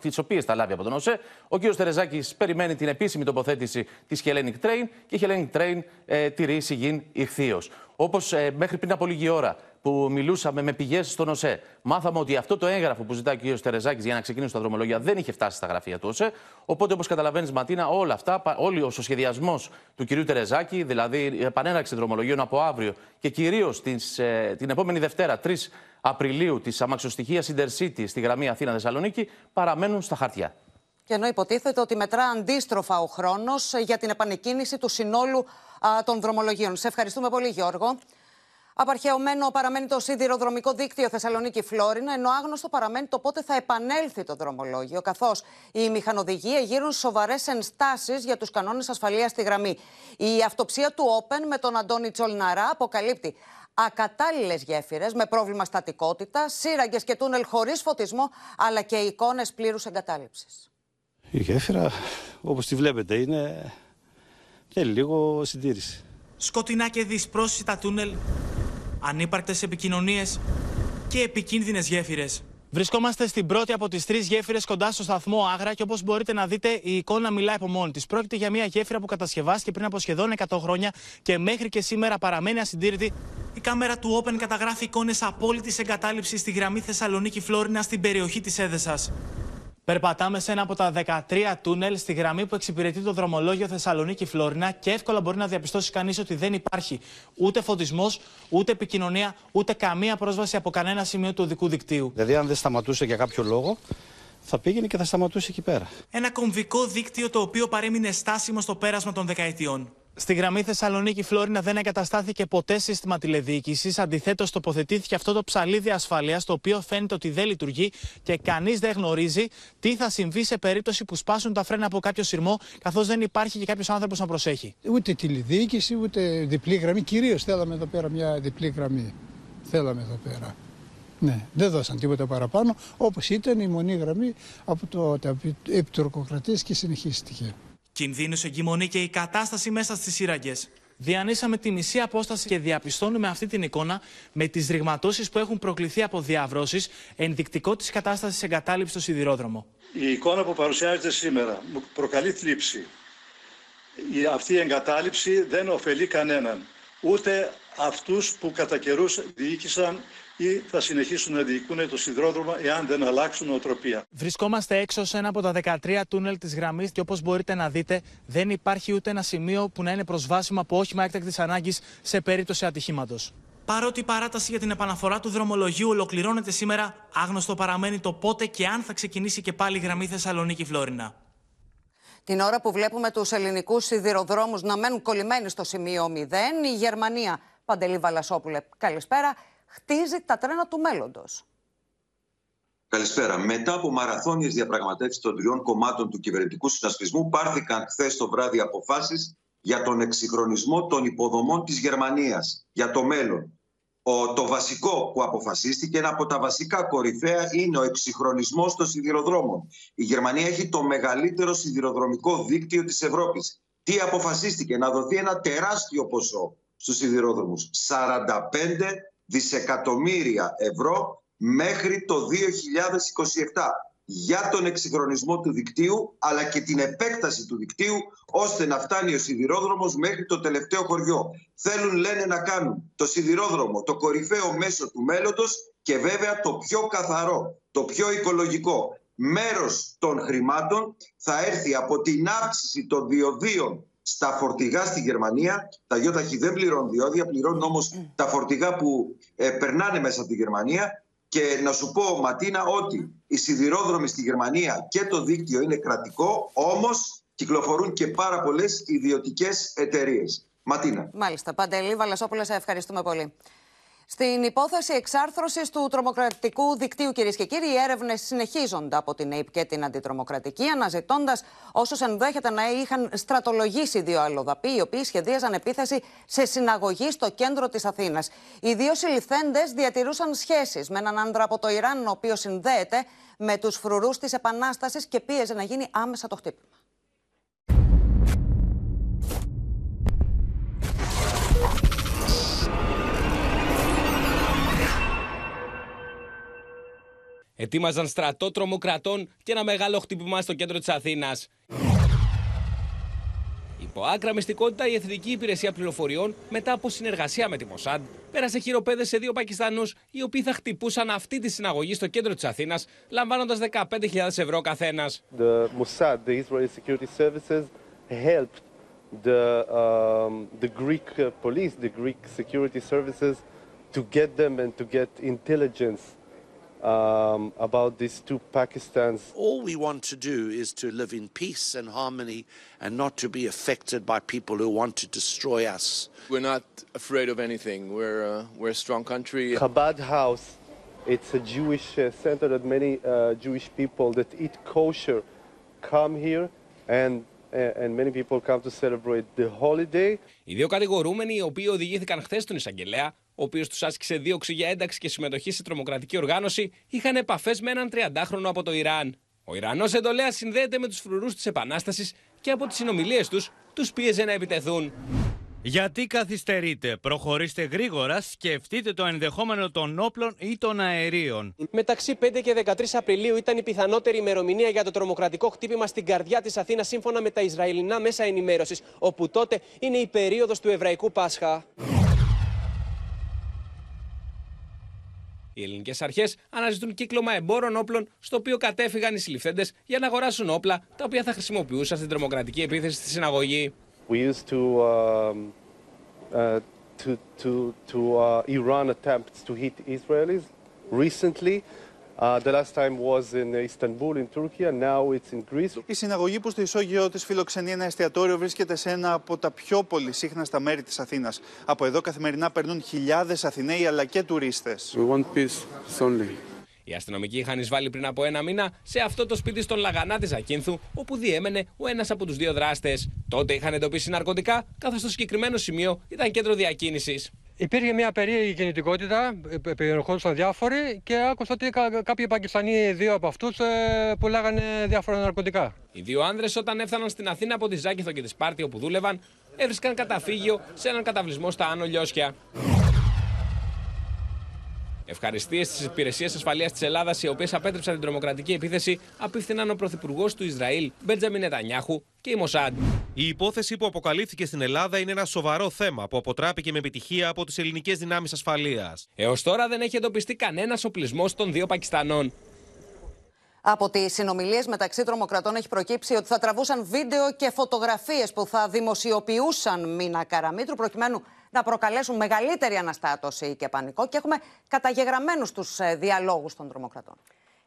τις οποίες θα λάβει από τον ΟΣΕ. Ο κ. Τερεζάκη περιμένει την επίσημη τοποθέτηση της Hellenic Train και η Hellenic Train ε, τηρεί σιγήν ηχθείως. Όπως ε, μέχρι πριν από λίγη ώρα που μιλούσαμε με πηγές στον ΟΣΕ, μάθαμε ότι αυτό το έγγραφο που ζητάει ο κ. Τερεζάκης για να ξεκινήσει τα δρομολόγια δεν είχε φτάσει στα γραφεία του ΟΣΕ. Οπότε, όπως καταλαβαίνεις, Ματίνα, όλα αυτά, όλο ο σχεδιασμό του κ. Τερεζάκη, δηλαδή η επανέναρξη δρομολογίων από αύριο και κυρίως ε, την επόμενη Δευτέρα, 3 Απριλίου, τη αμαξοστοιχία Intercity στη γραμμή Αθήνα-Θεσσαλονίκη, παραμένουν στα χαρτιά. Και ενώ υποτίθεται ότι μετρά αντίστροφα ο χρόνος για την επανεκκίνηση του συνόλου των δρομολογίων. Σε ευχαριστούμε πολύ, Γιώργο. Απαρχαιωμένο παραμένει το σιδηροδρομικό δίκτυο Θεσσαλονίκη-Φλόρινα, ενώ άγνωστο παραμένει το πότε θα επανέλθει το δρομολόγιο, καθώς οι μηχανοδηγοί εγείρουν σοβαρές ενστάσεις για τους κανόνες ασφαλείας στη γραμμή. Η αυτοψία του Όπεν με τον Αντώνη Τσολναρά αποκαλύπτει ακατάλληλες γέφυρες με πρόβλημα στατικότητα, σύραγγες και τούνελ χωρίς φωτισμό, αλλά και εικόνες πλήρους εγκατάλειψης. Η γέφυρα, όπως τη βλέπετε, είναι. θέλει λίγο συντήρηση. Σκοτεινά και δυσπρόσιτα τούνελ, ανύπαρκτες επικοινωνίες και επικίνδυνες γέφυρες. Βρισκόμαστε στην πρώτη από τις τρεις γέφυρες κοντά στο σταθμό Άγρα και όπως μπορείτε να δείτε, η εικόνα μιλάει από μόνη της. Πρόκειται για μια γέφυρα που κατασκευάστηκε πριν από σχεδόν 100 χρόνια και μέχρι και σήμερα παραμένει ασυντήρητη. Η κάμερα του Open καταγράφει εικόνες απόλυτης εγκατάλειψης στη γραμμή Θεσσαλονίκη-Φλόρινα στην περιοχή της Έδεσας. Περπατάμε σε ένα από τα 13 τούνελ στη γραμμή που εξυπηρετεί το δρομολόγιο Θεσσαλονίκη-Φλόρινα και εύκολα μπορεί να διαπιστώσει κανείς ότι δεν υπάρχει ούτε φωτισμός, ούτε επικοινωνία, ούτε καμία πρόσβαση από κανένα σημείο του οδικού δικτύου. Δηλαδή, αν δεν σταματούσε για κάποιο λόγο, θα πήγαινε και θα σταματούσε εκεί πέρα. Ένα κομβικό δίκτυο το οποίο παρέμεινε στάσιμο στο πέρασμα των δεκαετιών. Στη γραμμή Θεσσαλονίκη-Φλόρινα δεν εγκαταστάθηκε ποτέ σύστημα τηλεδιοίκησης. Αντιθέτως, τοποθετήθηκε αυτό το ψαλίδι ασφαλείας, το οποίο φαίνεται ότι δεν λειτουργεί και κανείς δεν γνωρίζει τι θα συμβεί σε περίπτωση που σπάσουν τα φρένα από κάποιο σειρμό, καθώς δεν υπάρχει και κάποιος άνθρωπος να προσέχει. Ούτε τηλεδιοίκηση, ούτε διπλή γραμμή. Κυρίως θέλαμε εδώ πέρα μια διπλή γραμμή. Θέλαμε εδώ πέρα. Ναι, δεν δώσαν τίποτα παραπάνω, όπως ήταν η μονή γραμμή από το επιτουρκοκρατίες και συνεχίστηκε. Κινδύνους εγκυμονεί και η κατάσταση μέσα στις σύραγγες. Διανύσαμε τη μισή απόσταση και διαπιστώνουμε αυτή την εικόνα με τις ρηγματώσεις που έχουν προκληθεί από διαβρώσεις, ενδεικτικό της κατάστασης εγκατάλειψης στο σιδηρόδρομο. Η εικόνα που παρουσιάζεται σήμερα μου προκαλεί θλίψη. Η, αυτή η εγκατάλειψη δεν ωφελεί κανέναν. Ούτε αυτούς που κατά καιρούς διοίκησαν ή θα συνεχίσουν να διοικούν το σιδηρόδρομο εάν δεν αλλάξουν νοοτροπία. Βρισκόμαστε έξω σε ένα από τα 13 τούνελ της γραμμής και όπως μπορείτε να δείτε, δεν υπάρχει ούτε ένα σημείο που να είναι προσβάσιμο από όχημα έκτακτης ανάγκης σε περίπτωση ατυχήματος. Παρότι η παράταση για την επαναφορά του δρομολογίου ολοκληρώνεται σήμερα, άγνωστο παραμένει το πότε και αν θα ξεκινήσει και πάλι η γραμμή Θεσσαλονίκη-Φλόρινα. Την ώρα που βλέπουμε τους ελληνικούς σιδηροδρόμους να μένουν κολλημένοι στο σημείο 0, η Γερμανία, Παντελή Βαλασόπουλε, καλησπέρα, χτίζει τα τρένα του μέλλοντος. Καλησπέρα. Μετά από μαραθώνιες διαπραγματεύσεις των τριών κομμάτων του κυβερνητικού συνασπισμού, πάρθηκαν χθες το βράδυ αποφάσεις για τον εξυγχρονισμό των υποδομών της Γερμανίας, για το μέλλον. Ο, το βασικό που αποφασίστηκε, ένα από τα βασικά κορυφαία, είναι ο εξυγχρονισμός των σιδηροδρόμων. Η Γερμανία έχει το μεγαλύτερο σιδηροδρομικό δίκτυο της Ευρώπης. Τι αποφασίστηκε, να δοθεί ένα τεράστιο ποσό στους σιδηρόδρομους. 45 δισεκατομμύρια ευρώ μέχρι το 2027 για τον εξυγχρονισμό του δικτύου αλλά και την επέκταση του δικτύου ώστε να φτάνει ο σιδηρόδρομος μέχρι το τελευταίο χωριό. Θέλουν λένε να κάνουν το σιδηρόδρομο το κορυφαίο μέσο του μέλλοντος και βέβαια το πιο καθαρό, το πιο οικολογικό. Μέρος των χρημάτων θα έρθει από την αύξηση των διοδίων στα φορτηγά στη Γερμανία. Τα ΙΟΤΑΧΗ δεν πληρώνουν διόδια, πληρώνουν όμως τα φορτηγά που ε, περνάνε μέσα από τη Γερμανία. Και να σου πω, Ματίνα, ότι οι σιδηρόδρομοι στη Γερμανία και το δίκτυο είναι κρατικό, όμως κυκλοφορούν και πάρα πολλές ιδιωτικές εταιρείες. Ματίνα. Μάλιστα. Παντελή Βαλασόπουλος, σε ευχαριστούμε πολύ. Στην υπόθεση εξάρθρωσης του τρομοκρατικού δικτύου, κυρίες και κύριοι, οι έρευνες συνεχίζονται από την ΑΕΠ και την Αντιτρομοκρατική, αναζητώντας όσους ενδέχεται να είχαν στρατολογήσει δύο αλλοδαποί, οι οποίοι σχεδίαζαν επίθεση σε συναγωγή στο κέντρο της Αθήνας. Οι δύο συλληφθέντες διατηρούσαν σχέσεις με έναν άντρα από το Ιράν, ο οποίος συνδέεται με τους φρουρούς της Επανάστασης και πίεζε να γίνει άμεσα το χτύπημα. Ετοίμαζαν στρατό τρομοκρατών και ένα μεγάλο χτύπημα στο κέντρο της Αθήνας. Υπό άκρα μυστικότητα, η Εθνική Υπηρεσία Πληροφοριών, μετά από συνεργασία με τη Μοσάντ, πέρασε χειροπέδες σε δύο Πακιστανούς, οι οποίοι θα χτυπούσαν αυτή τη συναγωγή στο κέντρο της Αθήνας, λαμβάνοντας 15.000 ευρώ καθένας. The Mossad, the Israeli security services, helped the um, the Greek police, the Greek security services, to get them and to get intelligence um, about these two Pakistans. All we want to do is to live in peace and harmony and not to be affected by people who want to destroy us. We're not afraid of anything. We're, uh, we're a strong country. Chabad House, it's a Jewish uh, center that many uh, Jewish people that eat kosher come here and and many people come to celebrate the holiday. Οι δύο κατηγορούμενοι, οι οποίοι οδηγήθηκαν χθε στον εισαγγελέα, ο οποίος τους άσκησε δίωξη για ένταξη και συμμετοχή σε τρομοκρατική οργάνωση, είχαν επαφές με έναν 30χρονο από το Ιράν. Ο Ιρανός εντολέας συνδέεται με τους φρουρούς της Επανάστασης και από τις συνομιλίες τους τους πίεζε να επιτεθούν. Γιατί καθυστερείτε, προχωρήστε γρήγορα, σκεφτείτε το ενδεχόμενο των όπλων ή των αερίων. Μεταξύ 5 και 13 Απριλίου ήταν η πιθανότερη ημερομηνία για το τρομοκρατικό χτύπημα στην καρδιά της Αθήνας, σύμφωνα με τα Ισραηλινά μέσα ενημέρωσης, όπου τότε είναι η περίοδος του Εβραϊκού Πάσχα. Οι ελληνικές αρχές αναζητούν κύκλωμα εμπόρων όπλων, στο οποίο κατέφυγαν οι συλληφθέντες για να αγοράσουν όπλα τα οποία θα χρησιμοποιούσαν στην τρομοκρατική επίθεση στη συναγωγή. We used to, um, uh, to, to, to uh, Iran attempts to hit Israelis recently. Uh, the last time was in Istanbul, in Turkey, and now it's in Greece. Η συναγωγή που στο ισόγειο της φιλοξενεί ένα εστιατόριο βρίσκεται σε ένα από τα πιο πολυσύχναστα μέρη της Αθήνας. Από εδώ καθημερινά περνούν χιλιάδες Αθηναίοι αλλά και τουρίστες. We want peace only. Οι αστυνομικοί είχαν εισβάλει πριν από ένα μήνα σε αυτό το σπίτι στον Λαγανά της Ακίνθου, όπου διέμενε ο ένας από τους δύο δράστες. Τότε είχαν εντοπίσει ναρκωτικά, καθώς το συγκεκριμένο σημείο ήταν κέντρο διακίνησης. Υπήρχε μια περίεργη κινητικότητα, περιερχόντουσαν διάφοροι και άκουσα ότι κάποιοι Πακιστανοί, δύο από αυτούς, ε, πουλάγανε διάφορα ναρκωτικά. Οι δύο άνδρες, όταν έφταναν στην Αθήνα από τη Ζάκηθο και τη Σπάρτη όπου δούλευαν, έβρισκαν καταφύγιο σε έναν καταβλισμό στα Άνω Λιώσια. Ευχαριστίες στι υπηρεσίε ασφαλείας της Ελλάδας, οι οποίες απέτρεψαν την τρομοκρατική επίθεση, απίφθηναν ο Πρωθυπουργός του Ισραήλ, Μπέντζαμιν Νετανιάχου και η Μοσάντ. Η υπόθεση που αποκαλύφθηκε στην Ελλάδα είναι ένα σοβαρό θέμα που αποτράπηκε με επιτυχία από τις ελληνικές δυνάμεις ασφαλείας. Έως τώρα δεν έχει εντοπιστεί κανένας οπλισμός των δύο Πακιστανών. Από τις συνομιλίες μεταξύ τρομοκρατών έχει προκύψει ότι θα τραβούσαν βίντεο και φωτογραφίες που θα δημοσιοποιούσαν μήνα Καραμίτρου προκειμένου να προκαλέσουν μεγαλύτερη αναστάτωση και πανικό και έχουμε καταγεγραμμένους τους ε, διαλόγους των τρομοκρατών.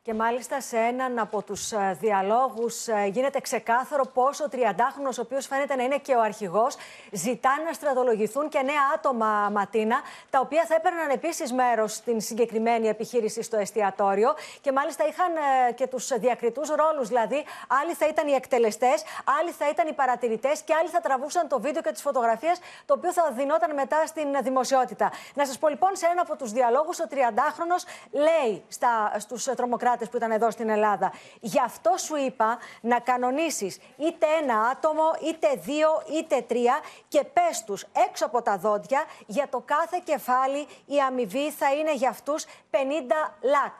Και μάλιστα σε έναν από τους ε, διαλόγους ε, γίνεται ξεκάθαρο πως ο 30χρονο, ο οποίος φαίνεται να είναι και ο αρχηγός, ζητά να στρατολογηθούν και νέα άτομα Ματίνα, τα οποία θα έπαιρναν επίσης μέρος στην συγκεκριμένη επιχείρηση στο εστιατόριο. Και μάλιστα είχαν ε, και τους διακριτούς ρόλους. Δηλαδή, άλλοι θα ήταν οι εκτελεστές, άλλοι θα ήταν οι παρατηρητές και άλλοι θα τραβούσαν το βίντεο και τις φωτογραφίες, το οποίο θα δινόταν μετά στην δημοσιότητα. Να σας πω λοιπόν, σε ένα από τους διαλόγους, ο 30χρονο λέει στους τρομοκράτες που ήταν εδώ στην Ελλάδα. Γι' αυτό σου είπα να κανονίσεις είτε ένα άτομο, είτε δύο, είτε τρία και πες τους έξω από τα δόντια για το κάθε κεφάλι η αμοιβή θα είναι για αυτούς 50 λακ.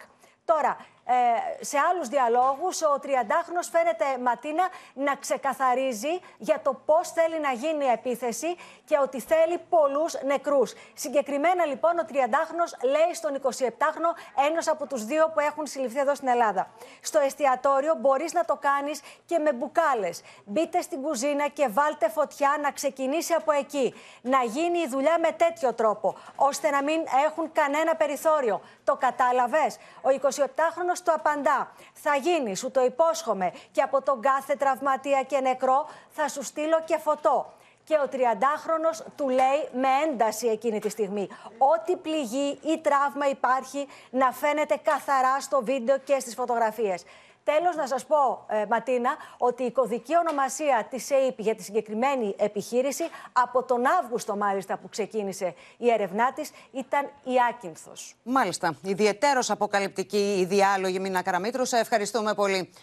Τώρα, ε, σε άλλους διαλόγους ο 30χρονος φαίνεται Ματίνα να ξεκαθαρίζει για το πώς θέλει να γίνει η επίθεση και ότι θέλει πολλούς νεκρούς. Συγκεκριμένα λοιπόν ο 30χρονος λέει στον 27χρονο ένας από τους δύο που έχουν συλληφθεί εδώ στην Ελλάδα. Στο εστιατόριο μπορείς να το κάνεις και με μπουκάλες. Μπείτε στην κουζίνα και βάλτε φωτιά να ξεκινήσει από εκεί. Να γίνει η δουλειά με τέτοιο τρόπο, ώστε να μην έχουν κανένα περιθώριο. Το κατάλαβες; Ο 27χρονος του απαντά. Θα γίνεις, σου το υπόσχομαι, και από τον κάθε τραυματία και νεκρό θα σου στείλω και φωτό. και ο 30χρονος του λέει με ένταση εκείνη τη στιγμή. Ό,τι πληγή ή τραύμα υπάρχει να φαίνεται καθαρά στο βίντεο και στις φωτογραφίες. Τέλος, να σας πω, ε, Ματίνα, ότι η κωδική ονομασία της ΑΕΠ για τη συγκεκριμένη επιχείρηση από τον Αύγουστο, μάλιστα, που ξεκίνησε η έρευνά της, ήταν η Άκυνθο. Μάλιστα. Ιδιαιτέρως αποκαλυπτική η διάλογη Μίνα Καραμίτρου. Σε ευχαριστούμε πολύ.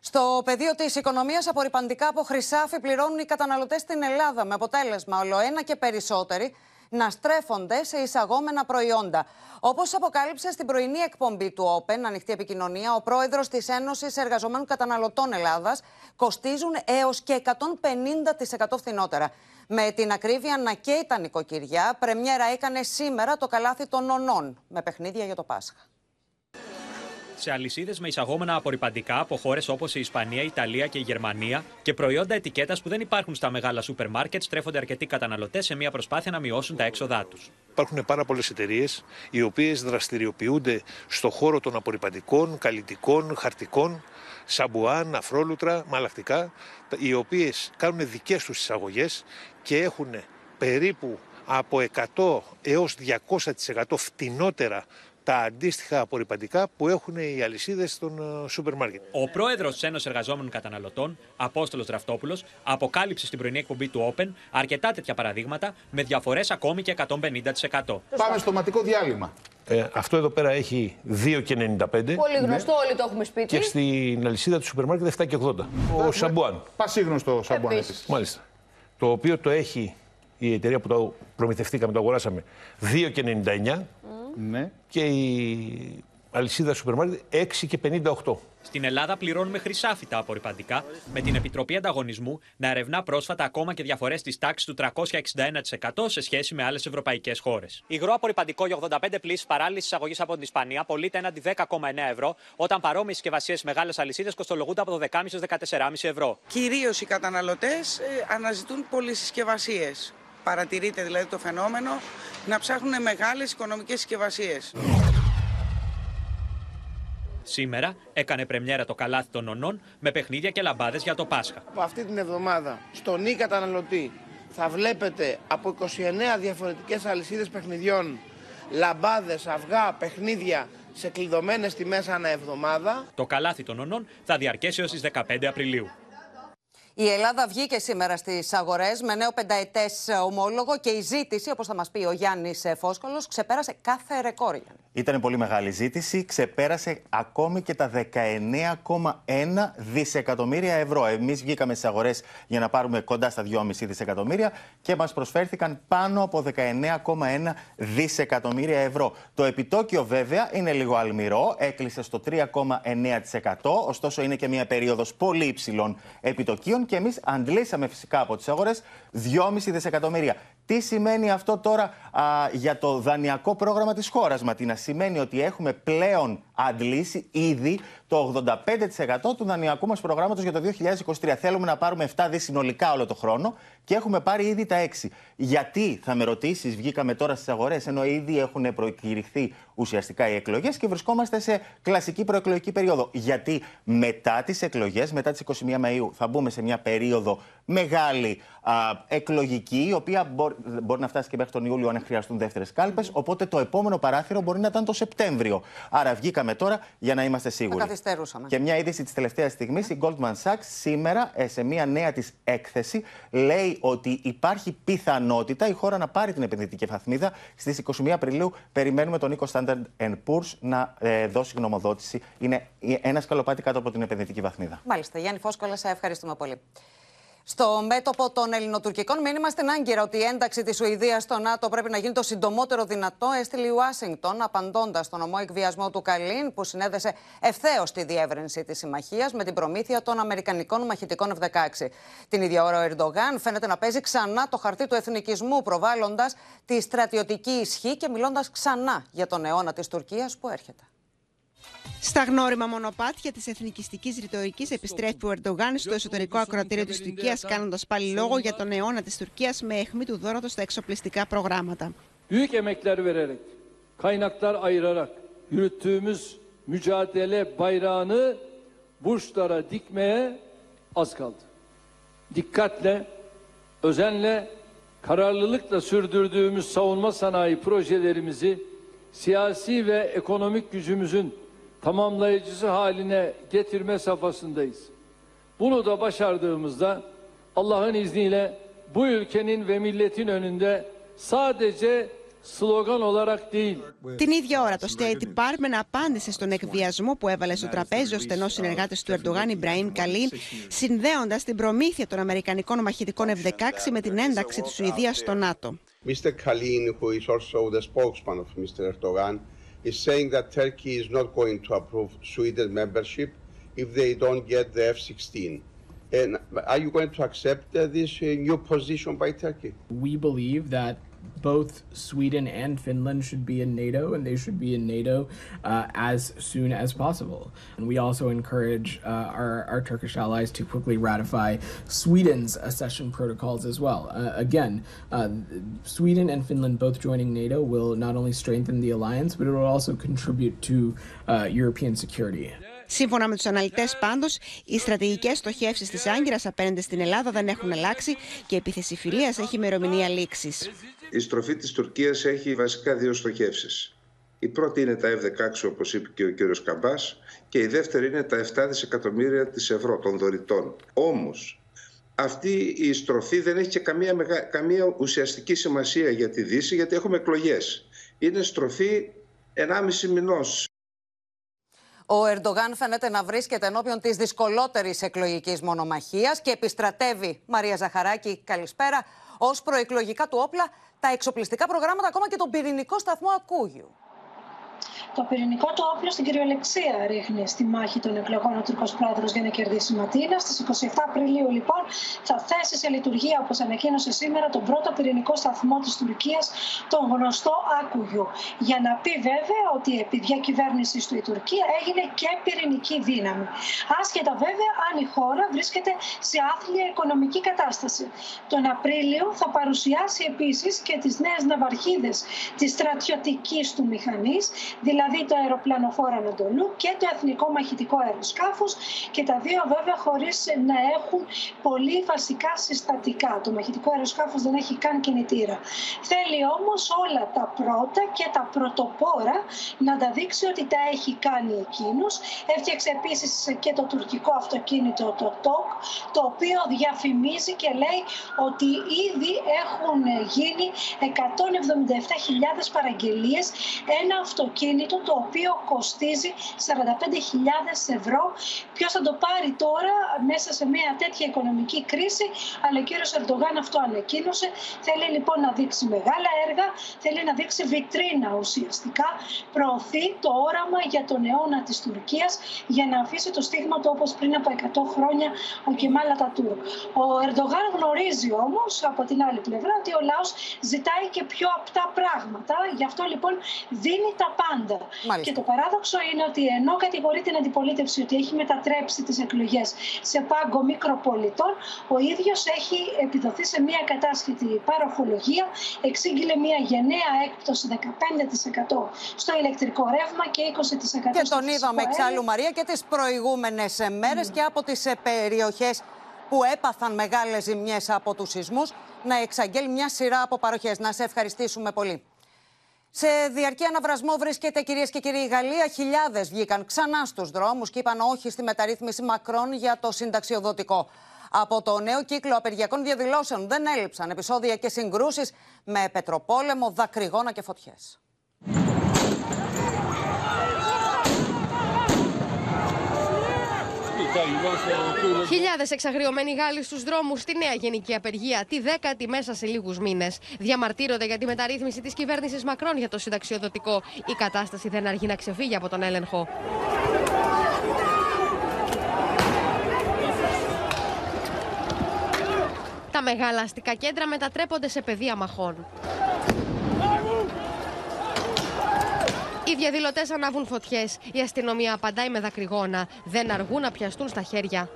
Στο πεδίο της οικονομίας, απορριπαντικά από χρυσάφι πληρώνουν οι καταναλωτές στην Ελλάδα. Με αποτέλεσμα, όλο ένα και περισσότεροι να στρέφονται σε εισαγόμενα προϊόντα. Όπως αποκάλυψε στην πρωινή εκπομπή του Open, ανοιχτή επικοινωνία, ο πρόεδρος της Ένωσης Εργαζομένων Καταναλωτών Ελλάδας, κοστίζουν έως και 150% φθηνότερα. Με την ακρίβεια να καίει τα νοικοκυριά, πρεμιέρα έκανε σήμερα το καλάθι των νονών, με παιχνίδια για το Πάσχα σε αλυσίδες με εισαγόμενα απορριπαντικά από χώρες όπως η Ισπανία, η Ιταλία και η Γερμανία και προϊόντα ετικέτας που δεν υπάρχουν στα μεγάλα σούπερ μάρκετ, στρέφονται αρκετοί καταναλωτές σε μια προσπάθεια να μειώσουν τα έξοδά τους. Υπάρχουν πάρα πολλές εταιρείες οι οποίες δραστηριοποιούνται στο χώρο των απορριπαντικών, καλλιτικών, χαρτικών, σαμπουάν, αφρόλουτρα, μαλακτικά, οι οποίες κάνουν δικές τους εισαγωγές και έχουν περίπου από 100 έως 200% φτηνότερα τα αντίστοιχα απορριπαντικά που έχουν οι αλυσίδες των ε, σούπερ μάρκετ. Ο πρόεδρος της Ένωσης Εργαζόμενων Καταναλωτών, Απόστολος Δραφτόπουλος, αποκάλυψε στην πρωινή εκπομπή του Open αρκετά τέτοια παραδείγματα με διαφορές ακόμη και 150%. Πάμε στο ματικό διάλειμμα. Ε, αυτό εδώ πέρα έχει 2,95. Πολύ γνωστό, ναι. όλοι το έχουμε σπίτι. Και στην αλυσίδα του σούπερ μάρκετ 7,80. Ο Σαμπουάν. Πασίγνωστο Σαμπουάν επίσης. Μάλιστα. Το οποίο το έχει η εταιρεία που το προμηθευτήκαμε, το αγοράσαμε 2,99. Ναι. Και η αλυσίδα σούπερ μάρκετ 6 και 58. Στην Ελλάδα πληρώνουμε χρυσάφι τα απορρυπαντικά, με την Επιτροπή Ανταγωνισμού να ερευνά πρόσφατα ακόμα και διαφορές της τάξης του 361% σε σχέση με άλλες ευρωπαϊκές χώρες. Υγρό απορρυπαντικό για 85 πλύσεις παράλληλης εισαγωγής από την Ισπανία πωλείται έναντι 10,9 ευρώ, όταν παρόμοιες συσκευασίες μεγάλες αλυσίδες κοστολογούνται από το 10,5 14,5 ευρώ. Κυρίως οι καταναλωτές ε, αναζητούν πολυσυσκευασίες παρατηρείται δηλαδή το φαινόμενο, να ψάχνουν μεγάλες οικονομικές συσκευασίες. Σήμερα έκανε πρεμιέρα το καλάθι των ονών με παιχνίδια και λαμπάδες για το Πάσχα. Αυτή την εβδομάδα στον ή καταναλωτή θα βλέπετε από 29 διαφορετικές αλυσίδες παιχνιδιών λαμπάδες, αυγά, παιχνίδια σε κλειδωμένες τιμές ανά εβδομάδα. Το καλάθι των ονών θα διαρκέσει έως τις 15 Απριλίου. Η Ελλάδα βγήκε σήμερα στις αγορές με νέο πενταετές ομόλογο και η ζήτηση, όπως θα μας πει ο Γιάννης Φόσκολο, ξεπέρασε κάθε ρεκόρ. Ήταν πολύ μεγάλη ζήτηση, ξεπέρασε ακόμη και τα 19,1 δισεκατομμύρια ευρώ. Εμείς βγήκαμε στις αγορές για να πάρουμε κοντά στα 2,5 δισεκατομμύρια και μας προσφέρθηκαν πάνω από 19,1 δισεκατομμύρια ευρώ. Το επιτόκιο βέβαια είναι λίγο αλμυρό, έκλεισε στο 3,9%, ωστόσο είναι και μια περίοδος πολύ υψηλών επιτοκίων και εμείς αντλήσαμε φυσικά από τις αγορές 2,5 δισεκατομμύρια. Τι σημαίνει αυτό τώρα α, για το δανειακό πρόγραμμα της χώρας, Ματίνα; Σημαίνει ότι έχουμε πλέον αντλήσει ήδη το 85% του δανειακού μας προγράμματος για το 2023. Θέλουμε να πάρουμε 7 δις συνολικά όλο το χρόνο και έχουμε πάρει ήδη τα 6. Γιατί, θα με ρωτήσεις, βγήκαμε τώρα στις αγορές, ενώ ήδη έχουν προκηρυχθεί ουσιαστικά οι εκλογές και βρισκόμαστε σε κλασική προεκλογική περίοδο. Γιατί μετά τις εκλογές, μετά τις 21 Μαΐου, θα μπούμε σε μια περίοδο μεγάλη α, εκλογική, η οποία μπορεί, μπορεί να φτάσει και μέχρι τον Ιούλιο αν χρειαστούν δεύτερες κάλπες. Οπότε το επόμενο παράθυρο μπορεί να ήταν το Σεπτέμβριο. Άρα βγήκαμε τώρα για να είμαστε σίγουροι. καθυστερούσαμε. Και μια είδηση της τελευταίας στιγμής, η Goldman Sachs σήμερα ε, σε μια νέα της έκθεση λέει ότι υπάρχει πιθανότητα η χώρα να πάρει την επενδυτική βαθμίδα. Στις 21 Απριλίου περιμένουμε τον Νίκο Standard Poor's να ε, δώσει γνωμοδότηση. Είναι ένα σκαλοπάτι κάτω από την επενδυτική βαθμίδα. Μάλιστα. Γιάννη Φόσκολα, σε ευχαριστούμε πολύ. Στο μέτωπο των ελληνοτουρκικών, μήνυμα στην Άγκυρα ότι η ένταξη της Σουηδίας στο ΝΑΤΟ πρέπει να γίνει το συντομότερο δυνατό, έστειλε η Ουάσιγκτον, απαντώντας στον ομό εκβιασμό του Καλίν, που συνέδεσε ευθέως τη διεύρυνση της συμμαχίας με την προμήθεια των Αμερικανικών μαχητικών F-16. Την ίδια ώρα ο Ερντογάν φαίνεται να παίζει ξανά το χαρτί του εθνικισμού, προβάλλοντας τη στρατιωτική ισχύ και μιλώντας ξανά για τον αιώνα της Τουρκίας που έρχεται. Στα γνώριμα μονοπάτια τη εθνικιστική ρητορική επιστρέφει ο Ερντογάν στο εσωτερικό ακροατήριο τη Τουρκία, κάνοντα πάλι λόγο για τον αιώνα τη Τουρκία με αιχμή του δώρατο στα εξοπλιστικά προγράμματα. Büyük emekler vererek, kaynaklar ayırarak yürüttüğümüz mücadele bayrağını burçlara dikmeye az kaldı. Dikkatle, özenle, kararlılıkla sürdürdüğümüz savunma sanayi projelerimizi siyasi ve ekonomik gücümüzün tamamlayıcısı haline getirme safhasındayız. Bunu da başardığımızda Allah'ın izniyle bu ülkenin ve milletin önünde sadece slogan olarak değil. Την ίδια ώρα το State Department απάντησε στον εκβιασμό που έβαλε στο τραπέζι ο στενός συνεργάτης του Ερντογάν Ιμπραήμ Καλίν, συνδέοντας την προμήθεια των Αμερικανικών μαχητικών F-16 με την ένταξη της Σουηδίας στο ΝΑΤΟ. Mr. Kalin, who is also the spokesman of Mr. Erdogan, is saying that Turkey is not going to approve Sweden membership if they don't get the F-16. And are you going to accept uh, this uh, new position by Turkey? We believe that both Sweden and Finland should be in NATO, and they should be in NATO uh, as soon as possible. And we also encourage uh, our, our Turkish allies to quickly ratify Sweden's accession protocols as well. Uh, again, Sweden and Finland both joining NATO will not only strengthen the alliance, but it will also contribute to European security. Σύμφωνα με τους αναλυτές, πάντως, οι στρατηγικές στοχεύσεις της Άγκυρας απέναντι στην Ελλάδα δεν έχουν αλλάξει και η επίθεση φιλίας έχει ημερομηνία λήξης. Η στροφή της Τουρκίας έχει βασικά δύο στοχεύσεις. Η πρώτη είναι τα F-16, όπως είπε και ο κύριος Καμπάς, και η δεύτερη είναι τα 7 δισεκατομμύρια της ευρώ των δωρητών. Όμως, αυτή η στροφή δεν έχει και καμία, καμία ουσιαστική σημασία για τη Δύση, γιατί έχουμε εκλογές. Είναι στροφή 1,5 μηνός. Ο Ερντογάν φαίνεται να βρίσκεται ενώπιον της δυσκολότερης εκλογικής μονομαχίας και επιστρατεύει, Μαρία Ζαχαράκη, καλησπέρα, ως προεκλογικά του όπλα τα εξοπλιστικά προγράμματα, ακόμα και τον πυρηνικό σταθμό Ακούγιου. Το πυρηνικό του όπλο στην κυριολεξία ρίχνει στη μάχη των εκλογών ο Τουρκό πρόεδρος για να κερδίσει η Ματίνας. Στις 27 Απριλίου, λοιπόν, θα θέσει σε λειτουργία, όπως ανακοίνωσε σήμερα, τον πρώτο πυρηνικό σταθμό της Τουρκίας, τον γνωστό Άκουγιου. Για να πει βέβαια ότι επί διακυβέρνηση του η Τουρκία έγινε και πυρηνική δύναμη. Άσχετα βέβαια αν η χώρα βρίσκεται σε άθλια οικονομική κατάσταση. Τον Απρίλιο θα παρουσιάσει επίσης και τις νέες ναυαρχίδες της στρατιωτικής του μηχανής, δηλαδή το αεροπλανοφόρο Ανατολού και το Εθνικό Μαχητικό Αεροσκάφος και τα δύο βέβαια χωρίς να έχουν πολύ βασικά συστατικά. Το μαχητικό αεροσκάφος δεν έχει καν κινητήρα. Θέλει όμως όλα τα πρώτα και τα πρωτοπόρα να τα δείξει ότι τα έχει κάνει εκείνος. Έφτιαξε επίσης και το τουρκικό αυτοκίνητο, το TOK, το οποίο διαφημίζει και λέει ότι ήδη έχουν γίνει 177.000 παραγγελίες ένα αυτοκίνητο το οποίο κοστίζει 45.000 ευρώ. Ποιος θα το πάρει τώρα μέσα σε μια τέτοια οικονομική κρίση, αλλά ο κύριος Ερντογάν αυτό ανακοίνωσε. Θέλει λοιπόν να δείξει μεγάλα έργα, θέλει να δείξει βιτρίνα ουσιαστικά, προωθεί το όραμα για τον αιώνα της Τουρκίας για να αφήσει το στίγμα του όπως πριν από 100 χρόνια ο Κεμάλ Ατατούρκ. Ο Ερντογάν γνωρίζει όμως από την άλλη πλευρά ότι ο λαός ζητάει και πιο απτά πράγματα, γι' αυτό λοιπόν δίνει τα πάντα. Μάλιστα. Και το παράδοξο είναι ότι ενώ κατηγορεί την αντιπολίτευση ότι έχει μετατρέψει τις εκλογές σε πάγκο μικροπολιτών, ο ίδιος έχει επιδοθεί σε μια κατάσχετη παροχολογία, εξήγηλε μια γενναία έκπτωση 15% στο ηλεκτρικό ρεύμα και 20% Και στο τον είδαμε φυσικό εξάλλου, αέριο. Μαρία, και τις προηγούμενες ε, μέρες και από τις ε, περιοχές που έπαθαν μεγάλες ζημιές από τους σεισμούς να εξαγγέλει μια σειρά από παροχές. Να σε ευχαριστήσουμε πολύ. Σε διαρκή αναβρασμό βρίσκεται κυρίες και κύριοι η Γαλλία. Χιλιάδες βγήκαν ξανά στους δρόμους και είπαν όχι στη μεταρρύθμιση Μακρόν για το συνταξιοδοτικό. Από το νέο κύκλο απεργιακών διαδηλώσεων δεν έλειψαν επεισόδια και συγκρούσεις με πετροπόλεμο, δακρυγόνα και φωτιές. Χιλιάδες εξαγριωμένοι Γάλλοι στους δρόμους στη νέα γενική απεργία, τη δέκατη μέσα σε λίγους μήνες. Διαμαρτύρονται για τη μεταρρύθμιση της κυβέρνησης Μακρόν για το συνταξιοδοτικό. Η κατάσταση δεν αργεί να ξεφύγει από τον έλεγχο. Τα μεγάλα αστικά κέντρα μετατρέπονται σε πεδία μαχών. Οι διαδηλωτές ανάβουν φωτιές. Η αστυνομία απαντάει με δακρυγόνα. Δεν αργούν να πιαστούν στα χέρια.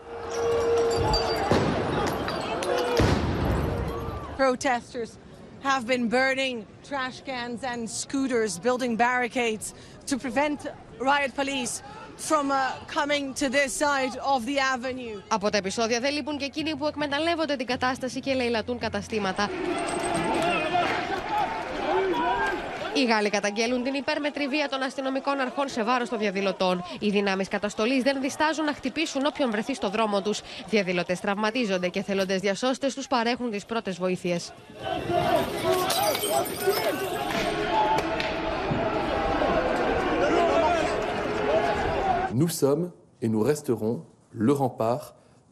Protesters have been burning trash cans and scooters, building barricades to prevent riot police from uh, coming to this side of the avenue. Από τα επεισόδια δεν λείπουν και εκείνοι που εκμεταλλεύονται την κατάσταση και λαιλατούν καταστήματα. Οι Γάλλοι καταγγέλουν την υπέρμετρη βία των αστυνομικών αρχών σε βάρος των διαδηλωτών. Οι δυνάμεις καταστολής δεν διστάζουν να χτυπήσουν όποιον βρεθεί στο δρόμο τους. Διαδηλωτές τραυματίζονται και θελοντές διασώστες τους παρέχουν τις πρώτες βοήθειες. Nous sommes et nous resterons le rempart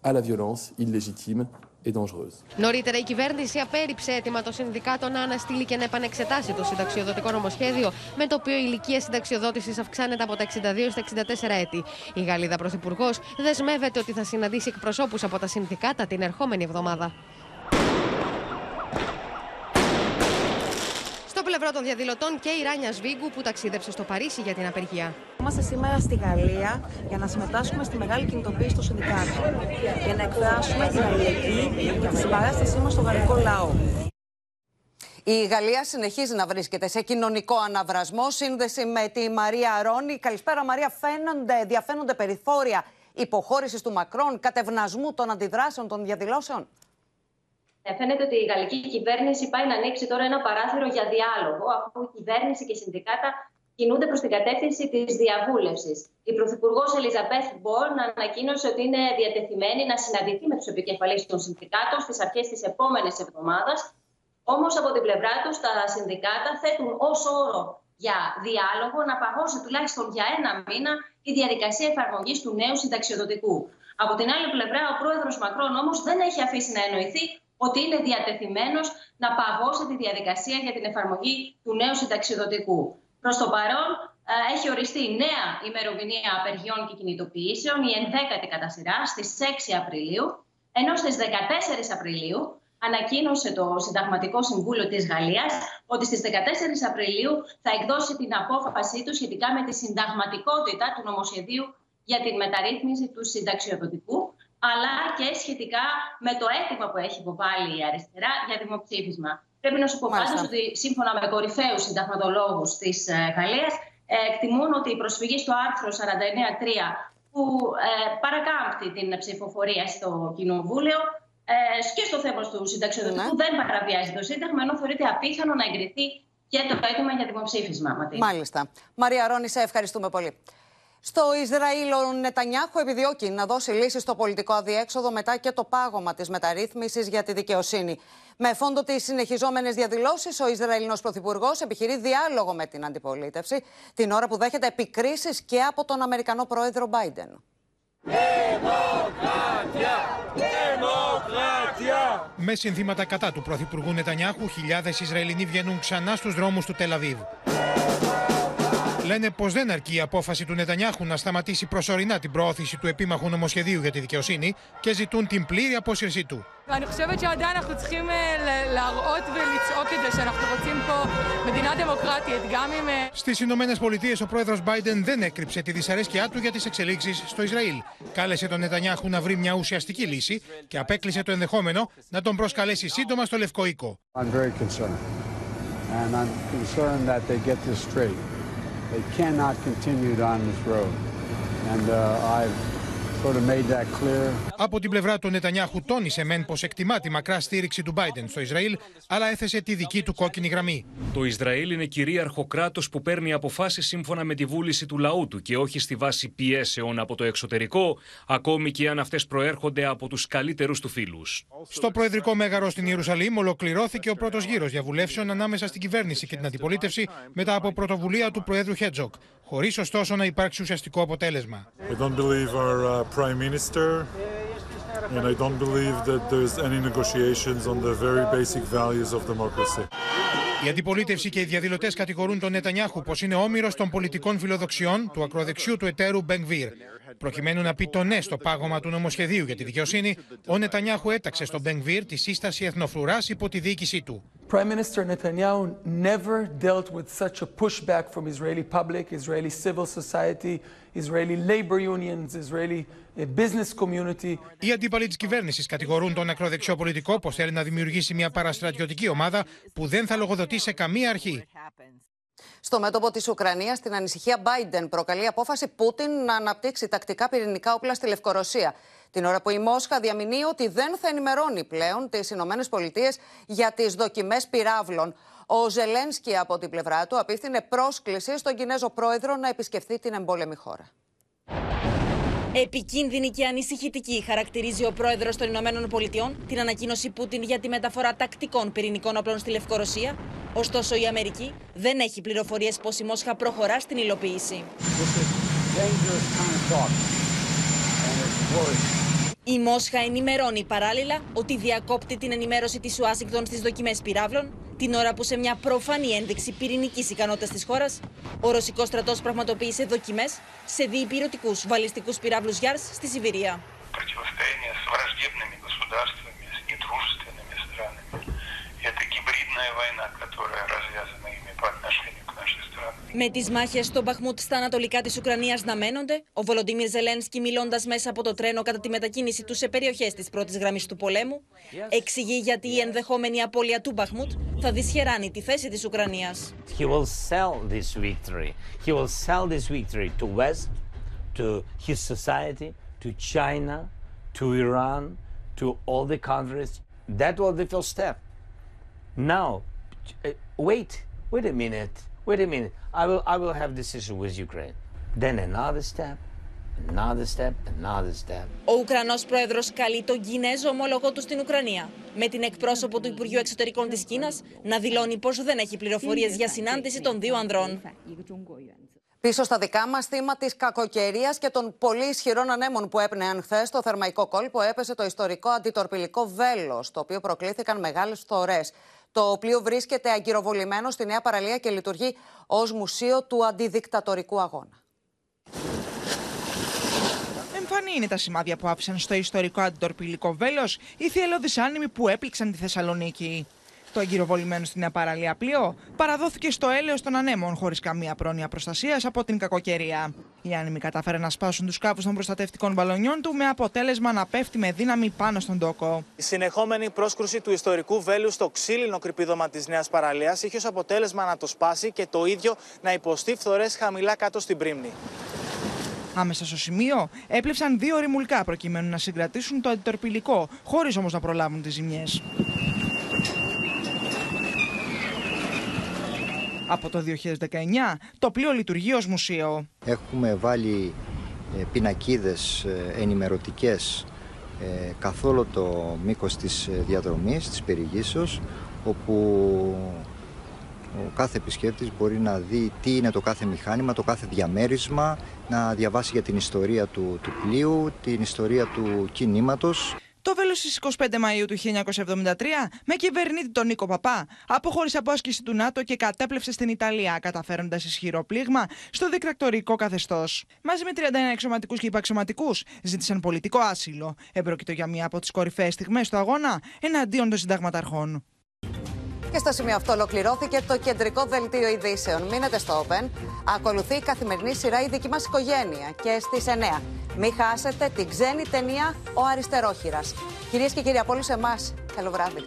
à la violence illégitime et dangereuse. Νωρίτερα η κυβέρνηση απέρριψε αίτημα των συνδικάτων να αναστείλει και να επανεξετάσει το συνταξιοδοτικό νομοσχέδιο, με το οποίο η ηλικία συνταξιοδότησης αυξάνεται από τα 62 στα 64 έτη. Η Γαλλίδα Πρωθυπουργός δεσμεύεται ότι θα συναντήσει εκπροσώπους από τα συνδικάτα την ερχόμενη εβδομάδα. Στο πλευρό των διαδηλωτών και η Ράνια Σβίγκου που ταξίδεψε στο Παρίσι για την απεργία. Είμαστε σήμερα στη Γαλλία για να συμμετάσχουμε στη μεγάλη κινητοποίηση των συνδικάτων. Για να εκφράσουμε την αλληλεγγύη και τη συμπαράστασή μας στο γαλλικό λαό. Η Γαλλία συνεχίζει να βρίσκεται σε κοινωνικό αναβρασμό. Σύνδεση με τη Μαρία Αρώνη. Καλησπέρα, Μαρία. Φαίνονται, διαφαίνονται περιθώρια υποχώρησης του Μακρόν, κατευνασμού των αντιδράσεων των διαδηλώσεων. Ε, φαίνεται ότι η γαλλική κυβέρνηση πάει να ανοίξει τώρα ένα παράθυρο για διάλογο, αφού η κυβέρνηση και οι συνδικάτα κινούνται προς την κατεύθυνση της διαβούλευσης. Η Πρωθυπουργός Ελιζαμπέθ Μπορν ανακοίνωσε ότι είναι διατεθειμένη να συναντηθεί με τους επικεφαλείς των συνδικάτων στις αρχές της επόμενης εβδομάδας. Όμως από την πλευρά τους, τα συνδικάτα θέτουν ως όρο για διάλογο να παγώσει τουλάχιστον για ένα μήνα η διαδικασία εφαρμογής του νέου συνταξιοδοτικού. Από την άλλη πλευρά, ο πρόεδρος Μακρόν όμως δεν έχει αφήσει να εννοηθεί ότι είναι διατεθειμένος να παγώσει τη διαδικασία για την εφαρμογή του νέου συνταξιδοτικού. Προς το παρόν έχει οριστεί νέα ημερομηνία απεργιών και κινητοποιήσεων, η 11η κατά σειρά, στις 6 Απριλίου, ενώ στις 14 Απριλίου ανακοίνωσε το Συνταγματικό Συμβούλιο της Γαλλίας ότι στις 14 Απριλίου θα εκδώσει την απόφασή του σχετικά με τη συνταγματικότητα του νομοσχεδίου για την μεταρρύθμιση του συνταξιοδοτικού αλλά και σχετικά με το αίτημα που έχει υποβάλει η αριστερά για δημοψήφισμα. Πρέπει να σου πω πάντως ότι σύμφωνα με κορυφαίους συνταγματολόγους της ε, Γαλλίας, ε, εκτιμούν ότι η προσφυγή στο άρθρο 49.3 που ε, παρακάμπτει την ψηφοφορία στο Κοινοβούλιο και στο θέμα του συνταξιοδοτικού ναι. δεν παραβιάζει το Σύνταγμα, ενώ θεωρείται απίθανο να εγκριθεί και το αίτημα για δημοψήφισμα. Μάλιστα. Μαρία Ρόνη, σε ευχαριστούμε πολύ. Στο Ισραήλ, ο Νετανιάχου επιδιώκει να δώσει λύση στο πολιτικό αδιέξοδο μετά και το πάγωμα της μεταρρύθμισης για τη δικαιοσύνη. Με φόντο τις συνεχιζόμενες διαδηλώσεις, ο Ισραηλινός Πρωθυπουργός επιχειρεί διάλογο με την αντιπολίτευση, την ώρα που δέχεται επικρίσεις και από τον Αμερικανό πρόεδρο Biden. Δημοκρατία! Δημοκρατία! Με συνθήματα κατά του Πρωθυπουργού Νετανιάχου, χιλιάδες Ισραηλινοί βγαίνουν ξανά στους δρόμους του Τελαβίβ. Λένε πως δεν αρκεί η απόφαση του Νετανιάχου να σταματήσει προσωρινά την προώθηση του επίμαχου νομοσχεδίου για τη δικαιοσύνη και ζητούν την πλήρη απόσυρσή του. Στις Ηνωμένες Πολιτείες, ο πρόεδρος Biden δεν έκρυψε τη δυσαρέσκειά του για τις εξελίξεις στο Ισραήλ. Κάλεσε τον Νετανιάχου να βρει μια ουσιαστική λύση και απέκλεισε το ενδεχόμενο να τον προσκαλέσει σύντομα στο Λευκό Οίκο. They cannot continue down this road. And uh, I've Από την πλευρά του Νετανιάχου τόνισε μεν πως εκτιμά τη μακρά στήριξη του Biden στο Ισραήλ, αλλά έθεσε τη δική του κόκκινη γραμμή. Το Ισραήλ είναι κυρίαρχο κράτος που παίρνει αποφάσεις σύμφωνα με τη βούληση του λαού του και όχι στη βάση πιέσεων από το εξωτερικό, ακόμη και αν αυτές προέρχονται από τους καλύτερους του φίλους. Στο Προεδρικό Μέγαρο στην Ιερουσαλήμ ολοκληρώθηκε ο πρώτος γύρος διαβουλεύσεων ανάμεσα στην κυβέρνηση και την αντιπολίτευση μετά από πρωτοβουλία του Προέδρου Χέτζοκ, χωρίς ωστόσο να υπάρξει ουσιαστικό αποτέλεσμα. Prime Minister, and I don't believe that there's any negotiations on the very basic values of democracy. Η αντιπολίτευση και οι διαδηλωτές κατηγορούν τον Νετανιάχου πως είναι όμοιρος των πολιτικών φιλοδοξιών του ακροδεξιού του εταίρου Μπενγκβίρ. Προκειμένου να πει το ναι στο πάγωμα του νομοσχεδίου για τη δικαιοσύνη, ο Νετανιάχου έταξε στον Μπενγκβίρ τη σύσταση εθνοφρουράς υπό τη διοίκησή του. Prime Minister Netanyahu never dealt with such a pushback from Israeli public, Israeli civil society, Israeli labor unions, Israeli business community. Οι αντίπαλοι της κυβέρνησης κατηγορούν τον ακροδεξιό πολιτικό πως θέλει να δημιουργήσει μια παραστρατιωτική ομάδα που δεν θα λογοδοτεί σε καμία αρχή. Στο μέτωπο της Ουκρανίας, την ανησυχία Biden προκαλεί απόφαση Πούτιν να αναπτύξει τακτικά πυρηνικά όπλα στη Λευκορωσία. Την ώρα που η Μόσχα διαμηνύει ότι δεν θα ενημερώνει πλέον τις Ηνωμένες Πολιτείες για τις δοκιμές πυράβλων. Ο Ζελένσκι από την πλευρά του απίθυνε πρόσκληση στον Κινέζο πρόεδρο να επισκεφθεί την εμπόλεμη χώρα. Επικίνδυνη και ανησυχητική χαρακτηρίζει ο πρόεδρος των Ηνωμένων Πολιτειών την ανακοίνωση Πούτιν για τη μεταφορά τακτικών πυρηνικών όπλων στη Λευκορωσία. Ωστόσο, η Αμερική δεν έχει πληροφορίες πως η Μόσχα προχωρά στην υλοποίηση. Η Μόσχα ενημερώνει παράλληλα ότι διακόπτει την ενημέρωση της Ουάσιγκτον στις δοκιμές πυράβλων, την ώρα που σε μια προφανή ένδειξη πυρηνική ικανότητα τη χώρα, ο Ρωσικό στρατό πραγματοποίησε δοκιμέ σε διυπηρωτικού βαλιστικού πυράβλου Γιάρ στη Σιβηρία. Это гибридная война, которая Με τις μάχες στο Μπαχμούτ στα ανατολικά της Ουκρανίας να μένονται, ο Βολοντίμιρ Ζελένσκι, μιλώντας μέσα από το τρένο κατά τη μετακίνηση του σε περιοχές της πρώτης γραμμής του πολέμου, εξηγεί γιατί η ενδεχόμενη απώλεια του Μπαχμούτ θα δυσχεράνει τη θέση της Ουκρανίας. He will sell this victory. He will sell this victory to West, to his society, to China, to Iran, to all the countries. That was the first step. Now, uh, wait, wait a minute, wait a minute. I will, I will have decision with Ukraine. Then another step, another step, another step. Ο Ουκρανός πρόεδρος καλεί τον Κινέζο ομόλογο του στην Ουκρανία, με την εκπρόσωπο του Υπουργείου Εξωτερικών της Κίνας να δηλώνει πως δεν έχει πληροφορίες για συνάντηση των δύο ανδρών. Πίσω στα δικά μας θύμα της κακοκαιρίας και των πολύ ισχυρών ανέμων που έπνεαν χθες στο θερμαϊκό κόλπο, έπεσε το ιστορικό αντιτορπιλικό βέλος, το οποίο προκλήθηκαν μεγάλες φθορές. Το πλοίο βρίσκεται αγκυροβολημένο στη Νέα Παραλία και λειτουργεί ως μουσείο του αντιδικτατορικού αγώνα. Εμφανή είναι τα σημάδια που άφησαν στο ιστορικό αντιτορπιλικό βέλος οι θυελώδεις άνεμοι που έπληξαν τη Θεσσαλονίκη. Το εγκυροβολημένο στην Νέα Παραλία πλοίο παραδόθηκε στο έλεος των ανέμων χωρίς καμία πρόνοια προστασίας από την κακοκαιρία. Οι άνεμοι κατάφεραν να σπάσουν τους κάβου των προστατευτικών μπαλονιών του με αποτέλεσμα να πέφτει με δύναμη πάνω στον τόκο. Η συνεχόμενη πρόσκρουση του ιστορικού βέλου στο ξύλινο κρυπίδωμα της Νέας Παραλίας είχε ως αποτέλεσμα να το σπάσει και το ίδιο να υποστεί φθορές χαμηλά κάτω στην πρίμνη. Άμεσα στο σημείο έπλεψαν δύο ρημουλκά προκειμένου να συγκρατήσουν το αντιτορπιλικό, χωρίς όμως να προλάβουν τις ζημιές. Από το 2019 το πλοίο λειτουργεί ως μουσείο. Έχουμε βάλει ε, πινακίδες ε, ενημερωτικές ε, καθ' όλο το μήκος της διαδρομής, της περιηγήσεως, όπου ο κάθε επισκέπτης μπορεί να δει τι είναι το κάθε μηχάνημα, το κάθε διαμέρισμα, να διαβάσει για την ιστορία του, του πλοίου, την ιστορία του κινήματος. Το βέλος στις 25 Μαου του 1973, με κυβερνήτη τον Νίκο Παπά, αποχώρησε από άσκηση του ΝΑΤΟ και κατέπλευσε στην Ιταλία, καταφέροντας ισχυρό πλήγμα στο δικτατορικό καθεστώς. Μαζί με 31 εξωματικούς και υπαξωματικούς, ζήτησαν πολιτικό άσυλο. Επρόκειτο για μία από τις κορυφαίες στιγμές του αγώνα εναντίον των συνταγματαρχών. Και στο σημείο αυτό ολοκληρώθηκε το κεντρικό δελτίο ειδήσεων. Μείνετε στο Open. Ακολουθεί η καθημερινή σειρά Η δική μας οικογένεια. Και στις 9. Μην χάσετε την ξένη ταινία Ο Αριστερόχειρας. Κυρίες και κύριοι, από όλους εμάς, καλό βράδυ.